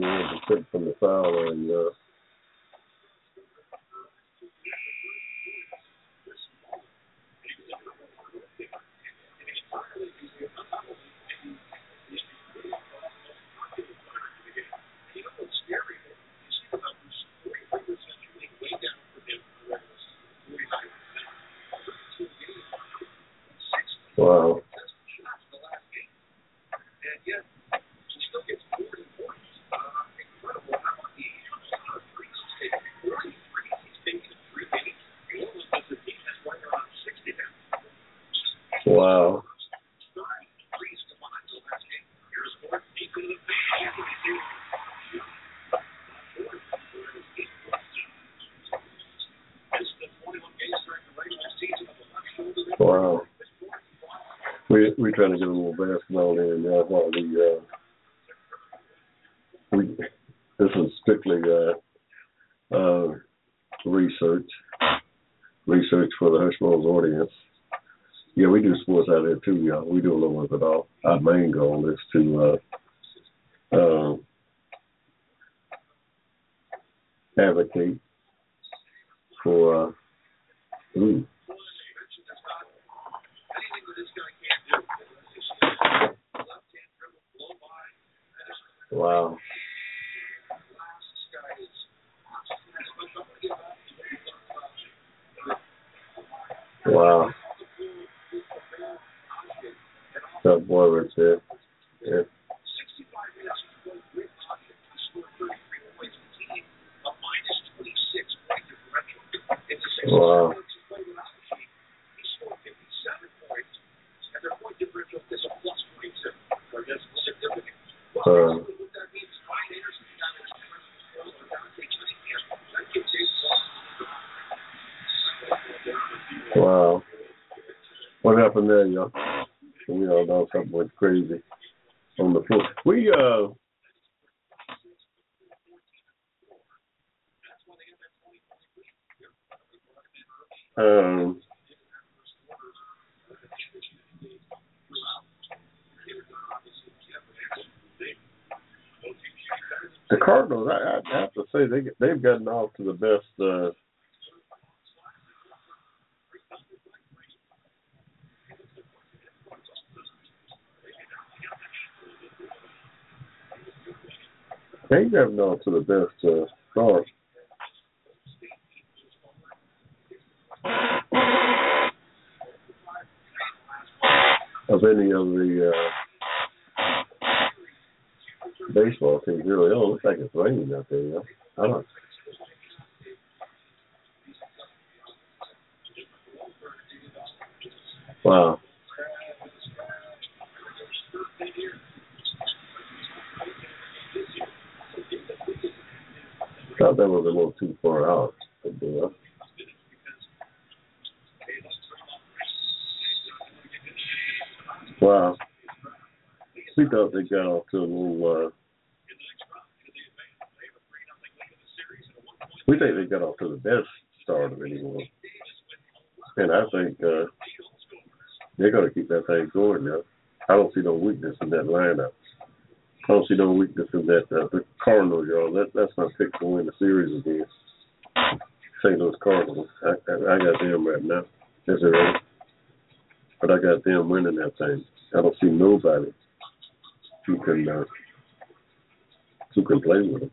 91% from the foul. Uh, wow. Wow. Wow. We we trying to get a little basketball in now while the uh, we this is strictly uh, uh, research research for the Hushmo's audience. Yeah, we do sports out there too, y'all. We do a little of it all. Our main goal is to uh, uh, advocate for. Uh, ooh, wow. Wow. That boy right there. Yeah. Wow. Uh, wow. What happened there, y'all? We all know something went crazy on the floor. We uh um the Cardinals, To say they they've gotten off to the best uh They've gotten off to the best uh, start. Of any of the uh, baseball teams, really. Oh, it looks like it's raining out there. Yeah? I don't. Wow. thought that was a little too far out. Wow. We thought they got off to a little. Uh, we think they got off to the best start of anyone, and I think uh, they're going to keep that thing going now. I don't see no weakness in that lineup. I don't see no weakness in that. Uh, the Cardinals, y'all. That, that's my pick to win the series against St. Louis Cardinals. I, I, I got them right now. Is it right? But I got them winning that thing. I don't see nobody who can uh, who can play with them.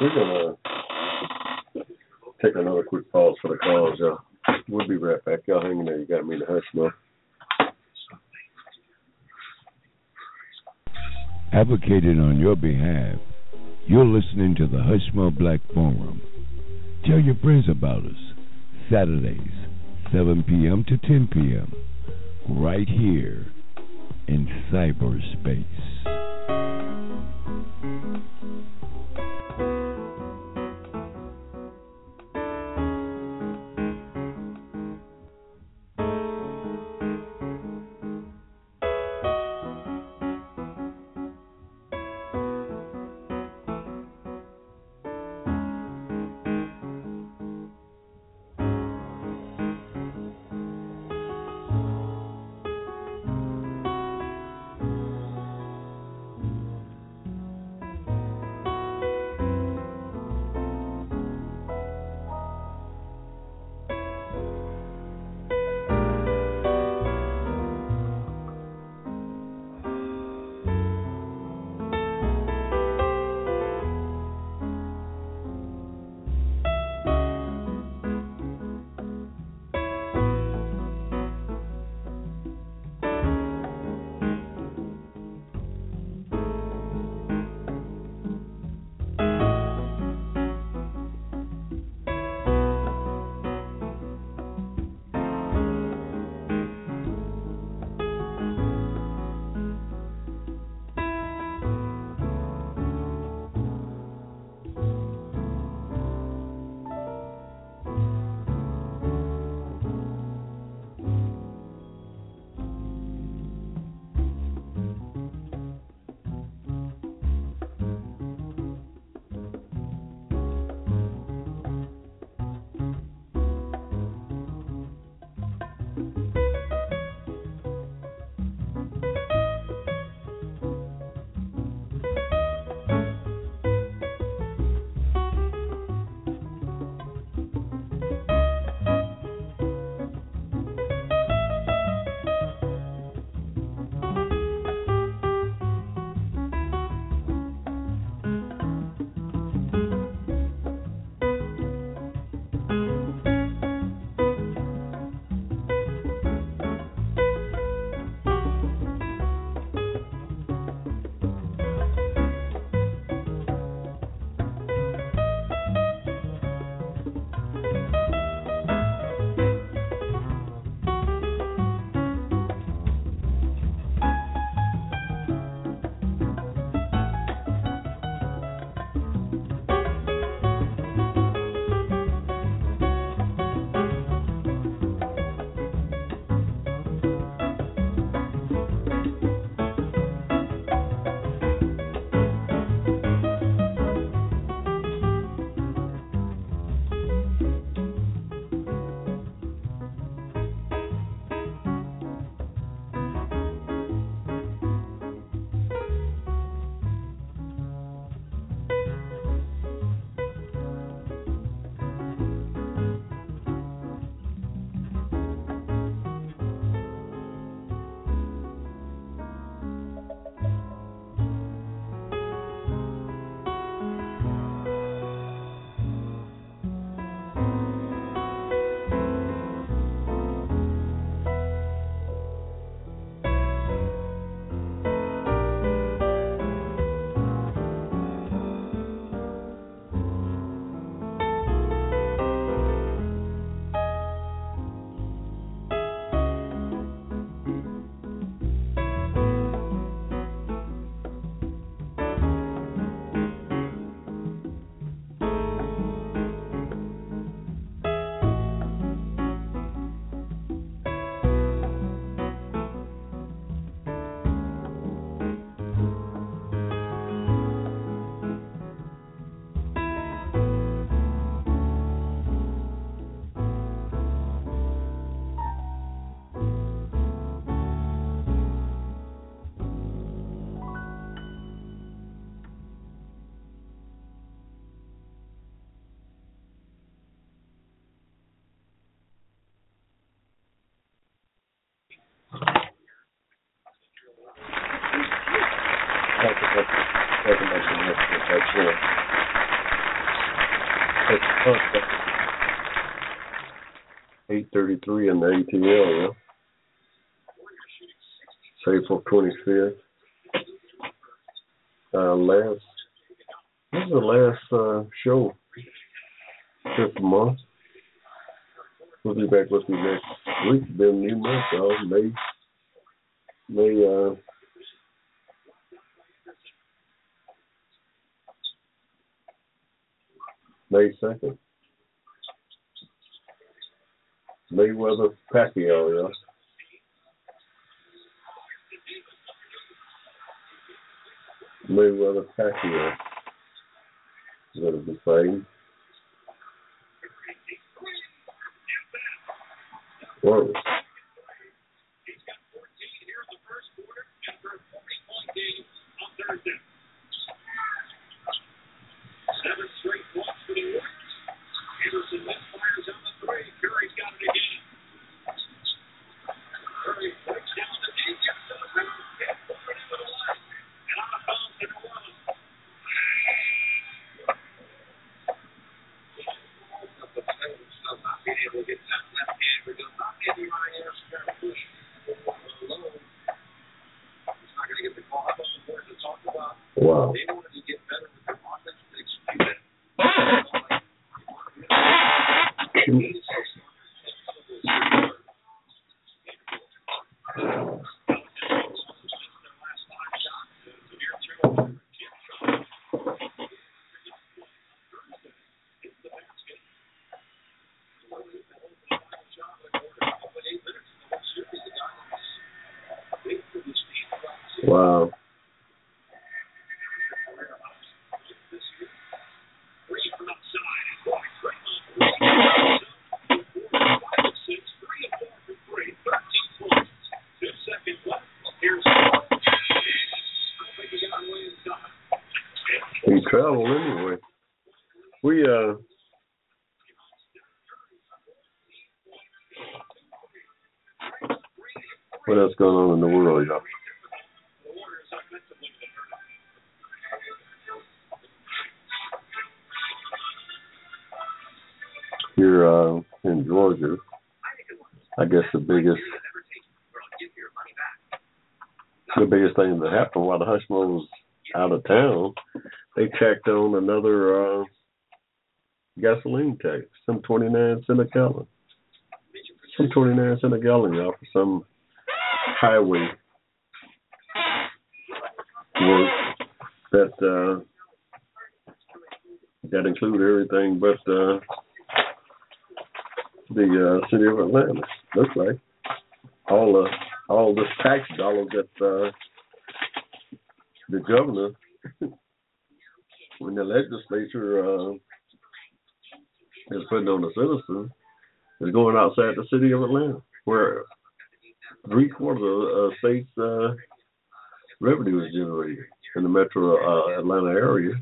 We're gonna take another quick pause for the calls, y'all. We'll be right back. Y'all hanging there. You got me in the hush mode. Advocated on your behalf, you're listening to the Hushmo Black Forum. Tell your friends about us. Saturdays, 7 p.m. to 10 p.m. Right here in cyberspace. About the next one. That's one. That's contract. Eight thirty three in the ATL, yeah. It's April twenty fifth. Uh last this is the last uh show this month. We'll be back with you next week. It's been a new month, y'all. May May uh May second. Mayweather Pacquiao, yeah. Mayweather Pacquiao. Is that a good thing? Whoa. Seven straight blocks for the Warriors. Anderson misfires on the three. Curry's got it again. Curry breaks down the knee, gets to the rim, gets forward into the line. And out of bounds to New Orleans. Not being able to get that left hand, but does not get the right ass trying to push low. He's not going to get the call. How about the board to talk about Wow. they wanted to get better with their offense, but execute it. Wow. He traveled anyway. We uh what else going on in the world, y'all? Here uh in Georgia, I guess the biggest the biggest thing that happened while the Hushmo was out of town, they tacked on another uh gasoline tax, some twenty nine cent a gallon. Some twenty nine cent a gallon, y'all, for some highway work that uh that include everything but uh the uh city of Atlanta. Looks like. All the all this tax dollars that uh the governor when the legislature uh is putting on the citizens is going outside the city of Atlanta where three quarters of the state's uh revenue is generated in the metro uh, Atlanta area.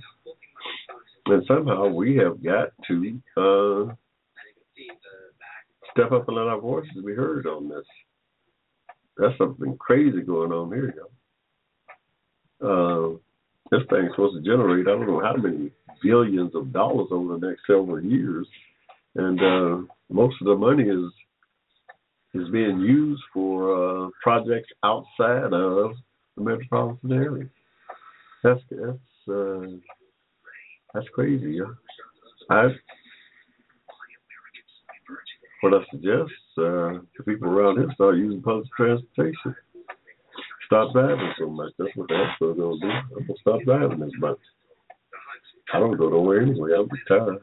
And somehow we have got to uh step up and let our voices be heard on this. That's something crazy going on here, y'all. Uh, this thing's supposed to generate I don't know how many billions of dollars over the next several years, and uh, most of the money is is being used for uh, projects outside of the metropolitan area. That's that's uh, that's crazy. Yeah. I what I suggest uh, to people around here start using public transportation. Stop driving so much. That's what that's I'm gonna do. I'm gonna stop driving as much. I don't go nowhere anyway. I'm retired.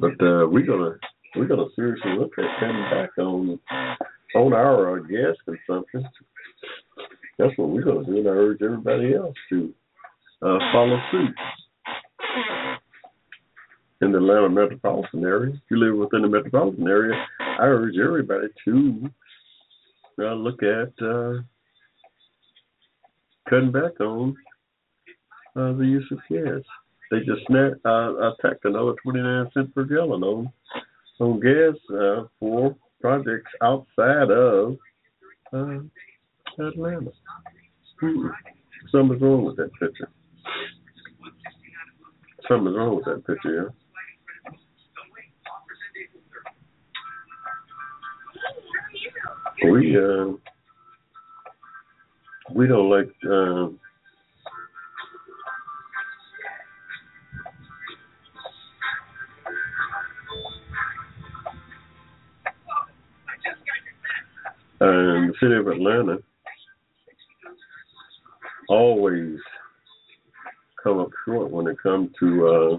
But uh, we're gonna we're gonna seriously look at cutting back on on our uh, gas consumption. That's what we're gonna do, and I urge everybody else to uh, follow suit. In the Atlanta metropolitan area, if you live within the metropolitan area, I urge everybody to uh, look at uh, cutting back on uh, the use of gas. They just snap, uh, attacked another 29 cents per gallon on on gas uh, for projects outside of uh, Atlanta. Hmm. Something's wrong with that picture. Something's wrong with that picture, yeah. We uh, we don't like uh, and the city of Atlanta always come up short when it comes to uh,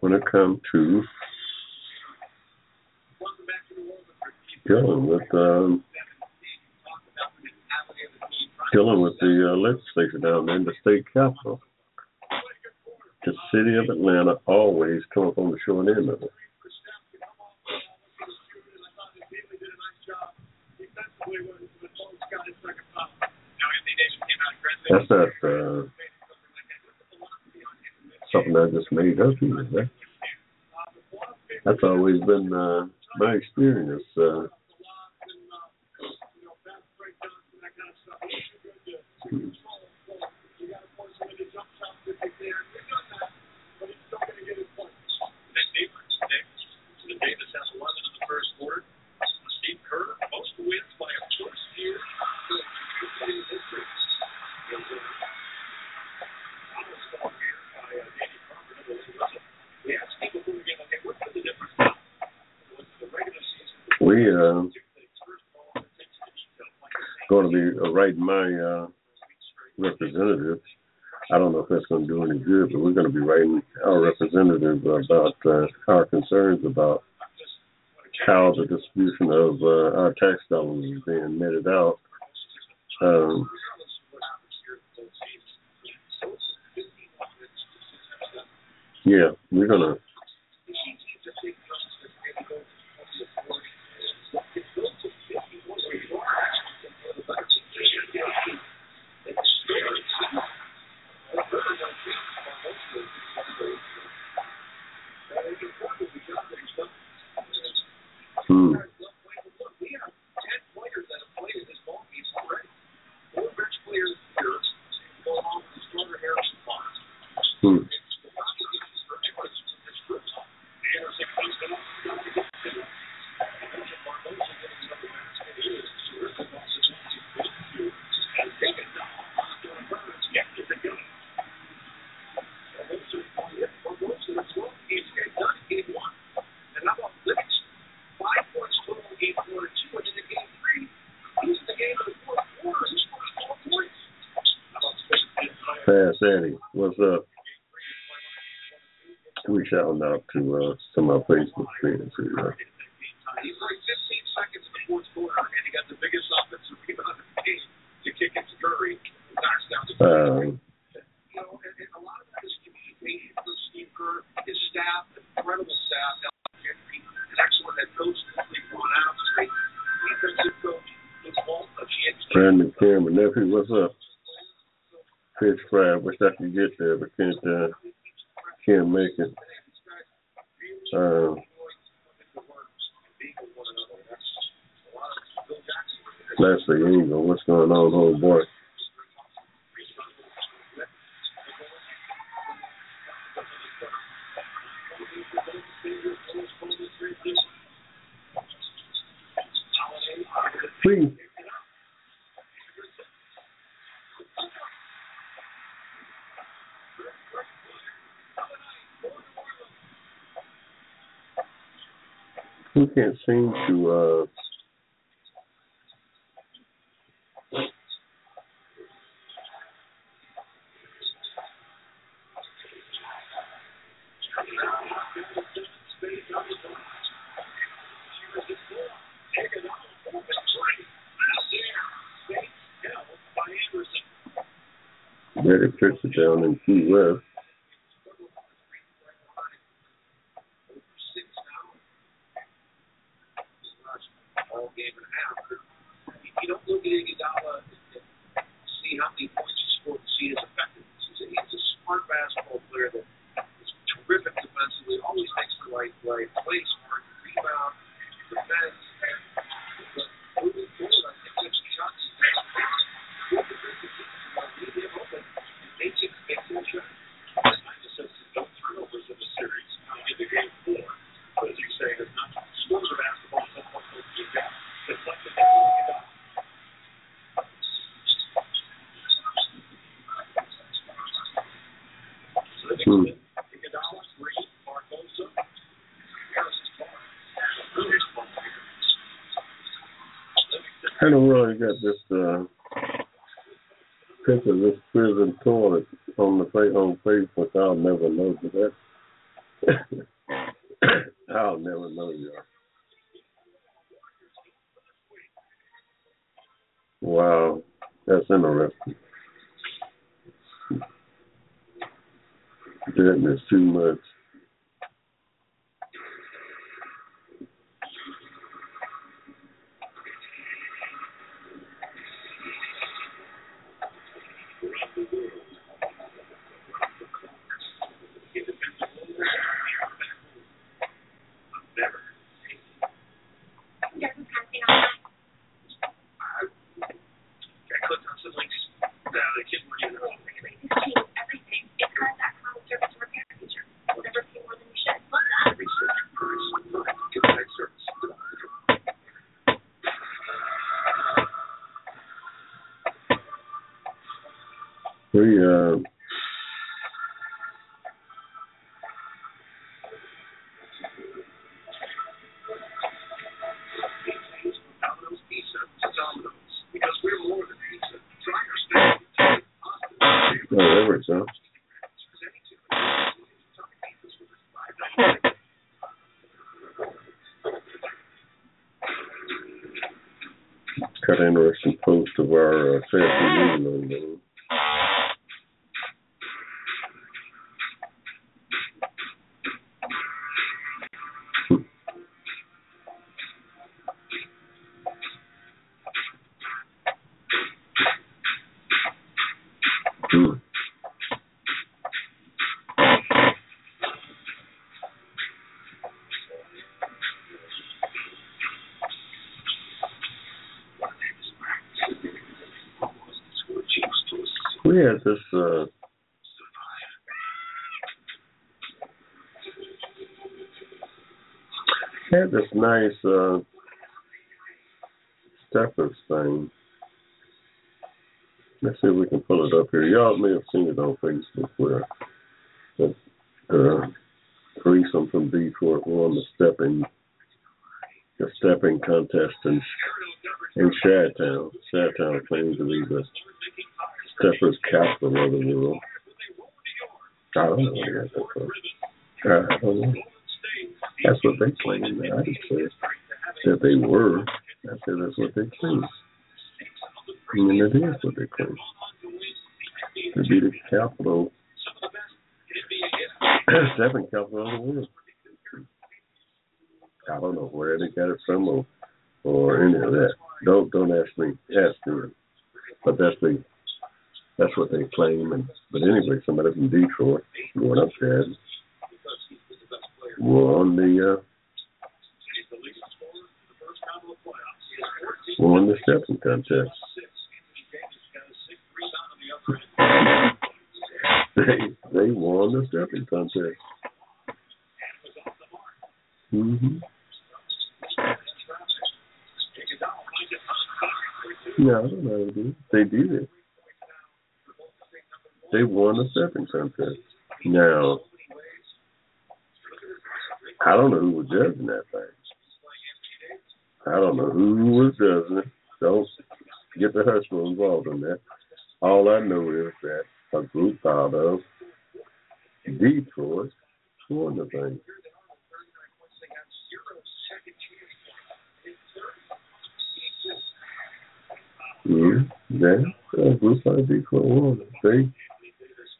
when it comes to dealing with um, dealing with the uh, legislature down there in the state capitol. The city of Atlanta always come up on the short end of it. That's not uh, something I just made up either. That's always been uh, my experience. Uh, we uh, going to be writing my uh, representative. I don't know if that's going to do any good, but we're going to be writing our representative about uh, our concerns about how the distribution of uh, our tax dollars is being meted out. Um, yeah, we're gonna. Hmm. Fast Eddie, what's up? Shouting out to uh, some of our Facebook friends here. Uh, He played 15 seconds in the fourth quarter, and he got the biggest offensive rebound of the game to kick it to Curry. Knocks down the um, you know, and, and a lot of that is communication from Steve Kerr, his staff, incredible staff, an excellent head coach, Lee brought out, great defensive coach, Luke Walton, a champion. Brandon Cameron, nephew, what's up? Fish fry, wish I could get there, picture this prison toilet on the on Facebook. I'll never know that. I'll never know y'all. Wow, that's interesting. Is too much. Never. I clicked on some links that the kids were using. Research, price, get the right service. We uh Domino's Pizza to Domino's because we're more than pizza. Try our special pasta. oh Everett, huh? Got an interesting post of our uh, fancy meeting on there. Hmm. Had this uh had this nice uh steppers thing. Let's see if we can pull it up here. Y'all may have seen it on Facebook where the uh, threesome from Detroit won the stepping the stepping contest in in Chi-Town. Chi-Town claims to be the steppers capital of the world. I don't know where they got that from. Uh, I don't. That's what they claim. man. I didn't say that they were. I said that's what they claim. I mean, it is what they claim. To be the capital, stepping capital of the world. I don't know where they got it from or, or any of that. Don't don't ask me. Ask them. But that's the that's claim. And but anyway, somebody from Detroit going up there won the uh, won the stepping contest. they they won the stepping contest. hmm No, I don't know. They did it. They won the stepping contest. Now, I don't know who was judging that thing. I don't know who was judging it. Don't get the husband involved in that. All I know is that a group out of Detroit won the thing. Mm-hmm. Yeah, a group out Detroit won. They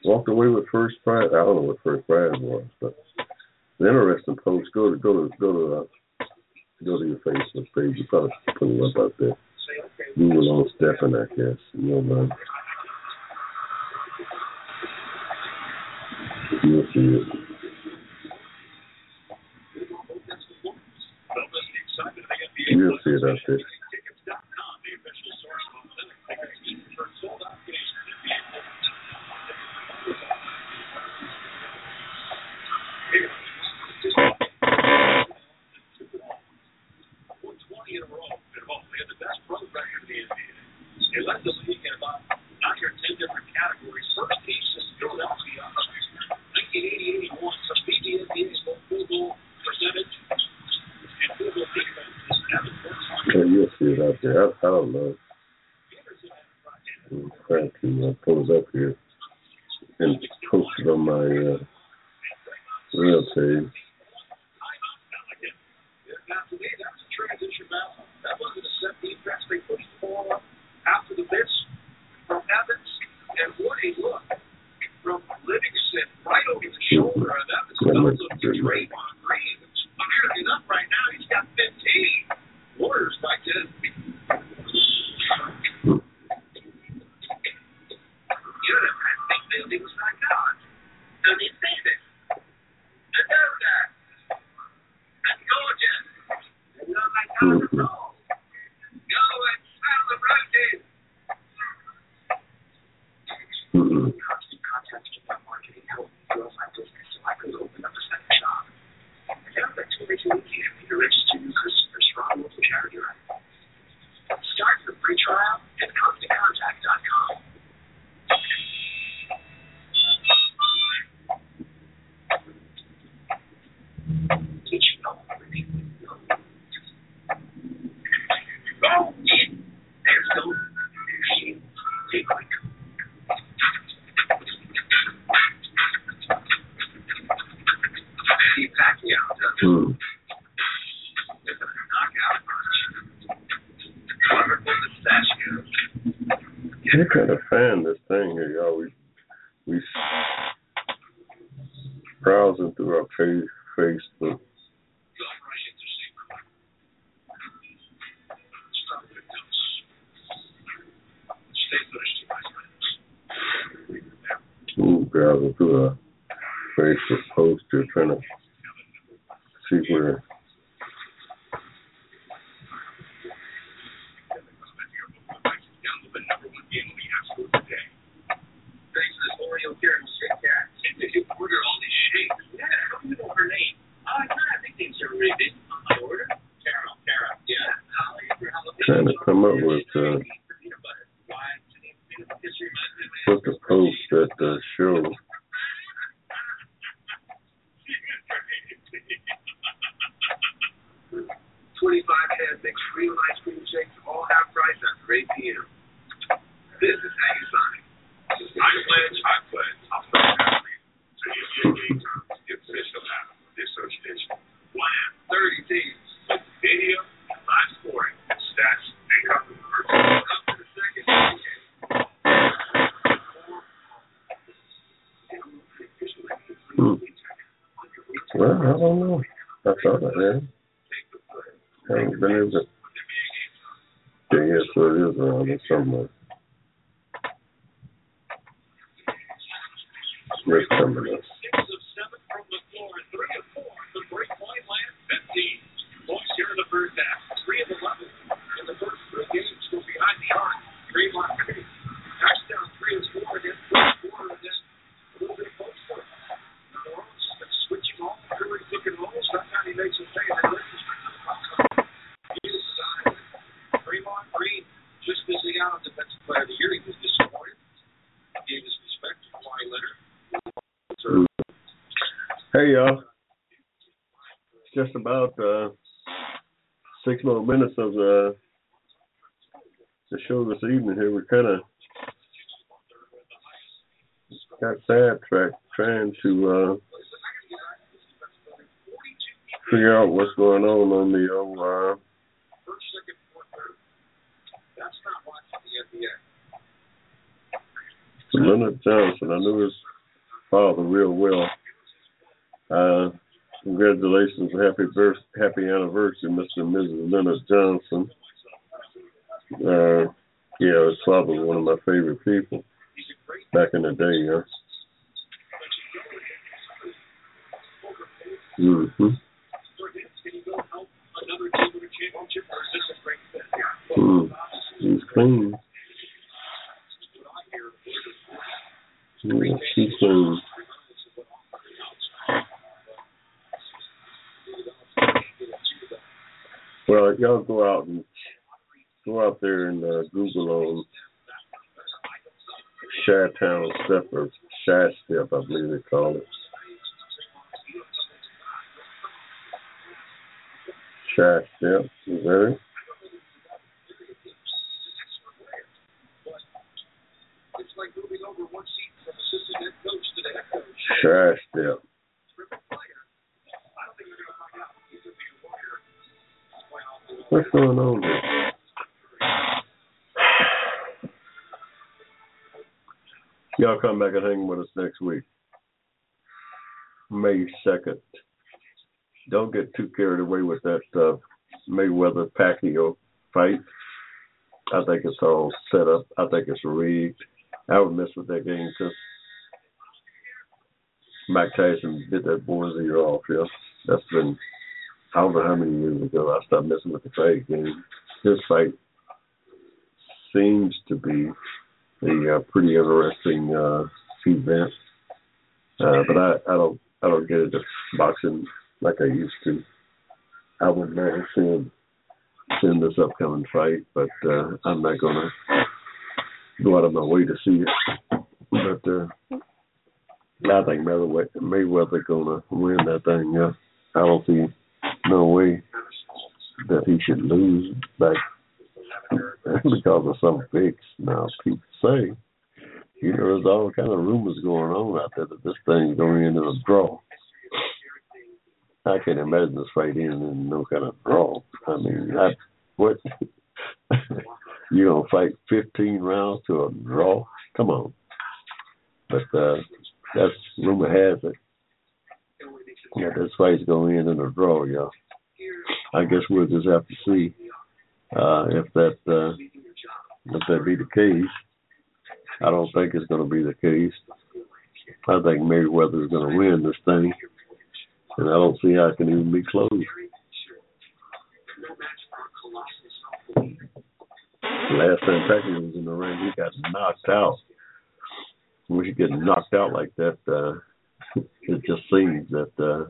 walked away with first prize. I don't know what first prize was, but an interesting post. Go to go to go to uh, go to your Facebook page. You probably put it up out there. Google on Stephen, I guess. You'll know. You'll see it. You'll see it out there. figure out what's going on on the O line. Leonard Johnson, I knew his father real well. Uh, congratulations, happy birth, happy anniversary, Mr. and Mrs. Leonard Johnson. Uh, yeah, his father was one of my favorite people back in the day. Yeah. Mm-hmm. clean. What's she clean? Well, y'all go out and go out there and uh, Google on Chi-Town Step or Shat Step, I believe they call it. Shat Step, is that it? Y'all come back and hang with us next week. May 2nd. Don't get too carried away with that uh, Mayweather Pacquiao fight. I think it's all set up. I think it's rigged. I would mess with that game because Mike Tyson did that boy's ear off. Yeah, that's been I don't know how many years ago I stopped messing with the fight game. This fight seems to be a uh, pretty interesting uh, event, uh, but I, I don't I don't get into boxing like I used to. I would never seeing seeing this upcoming fight, but uh, I'm not gonna go out of my way to see it. But uh, I think Mayweather Mayweather gonna win that thing. Yeah, I don't see no way that he should lose back because of some fix. Now people say, you know, there's all kind of rumors going on out there that this thing's going to end in a draw. I can't imagine this fight ending in no kind of draw. I mean, I, what? you gonna fight 15 rounds to a draw? Come on. But uh, that's rumor has it. Yeah, this fight's gonna in a draw, y'all. I guess we'll just have to see uh, if that uh, if that be the case. I don't think it's going to be the case. I think Mayweather is going to win this thing, and I don't see how it can even be close. Last time Pacquiao was in the ring, he got knocked out. When you get knocked out like that, uh, it just seems that uh,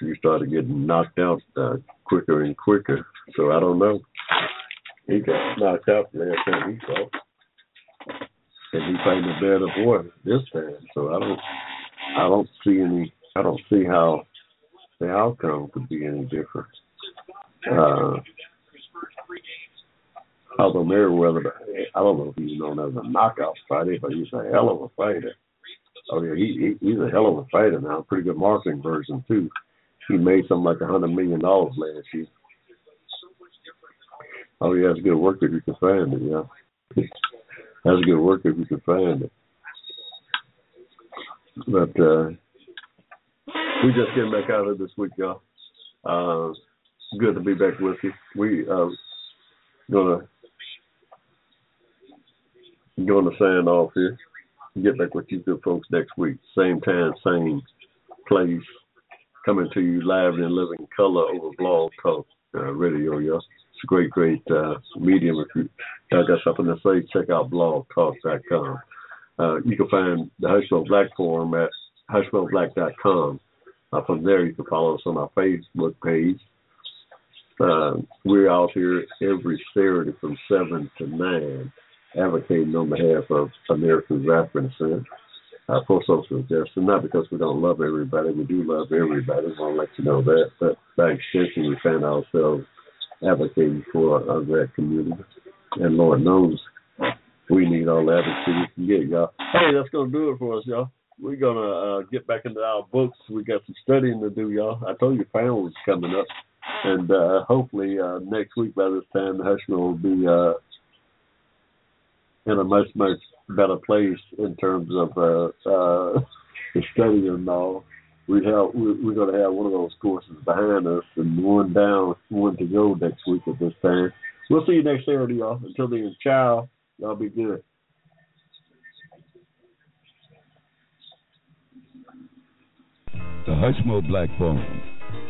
you started getting knocked out uh, quicker and quicker. So I don't know. He got knocked out the last time he fought, and he fighting a better boy this time. So I don't, I don't see any. I don't see how the outcome could be any different. Uh, although Mayweather, I don't know if he's known as a knockout fighter, but he's a hell of a fighter. Oh yeah, he, he he's a hell of a fighter now. Pretty good marketing version too. He made something like a hundred million dollars last year. Oh yeah, it's good work if you can find it. Yeah, that's good work if you can find it. But uh, we just getting back out of this week, y'all. Uh, good to be back with you. We uh, gonna gonna sign off here. Get back with you good folks next week. Same time, same place. Coming to you live in living color over Blog Talk uh, Radio, y'all. It's a great, great uh, medium. If you uh, got something to say, check out blogtalk.com. Uh, you can find the Hushmo Black Forum at hushmoblack.com. Uh, from there, you can follow us on our Facebook page. Uh, we're out here every Saturday from 7 to 9 advocating on behalf of Americans African descent uh, for social justice. Not because we don't love everybody, we do love everybody. I want to let you know that. But by extension, we find ourselves advocating for uh, that community. And Lord knows we need all the advocacy we can get, y'all. Hey, that's to do it for us, y'all. We're to uh, get back into our books. We got some studying to do, y'all. I told you finals coming up. And uh, hopefully uh, next week by this time, Hushmo will be uh, in a much, much better place in terms of uh, uh, the study and all. We have we're going to have one of those courses behind us and one down, one to go next week at this time. We'll see you next Saturday, y'all. Until then, ciao. Y'all be good. The Hushmo Black Forum,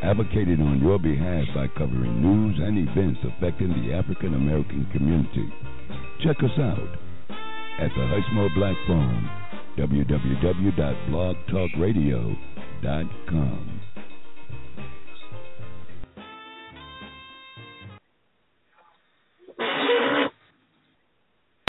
advocated on your behalf by covering news and events affecting the African American community. Check us out at the Hushmo Black Forum, www.blogtalkradio.com com.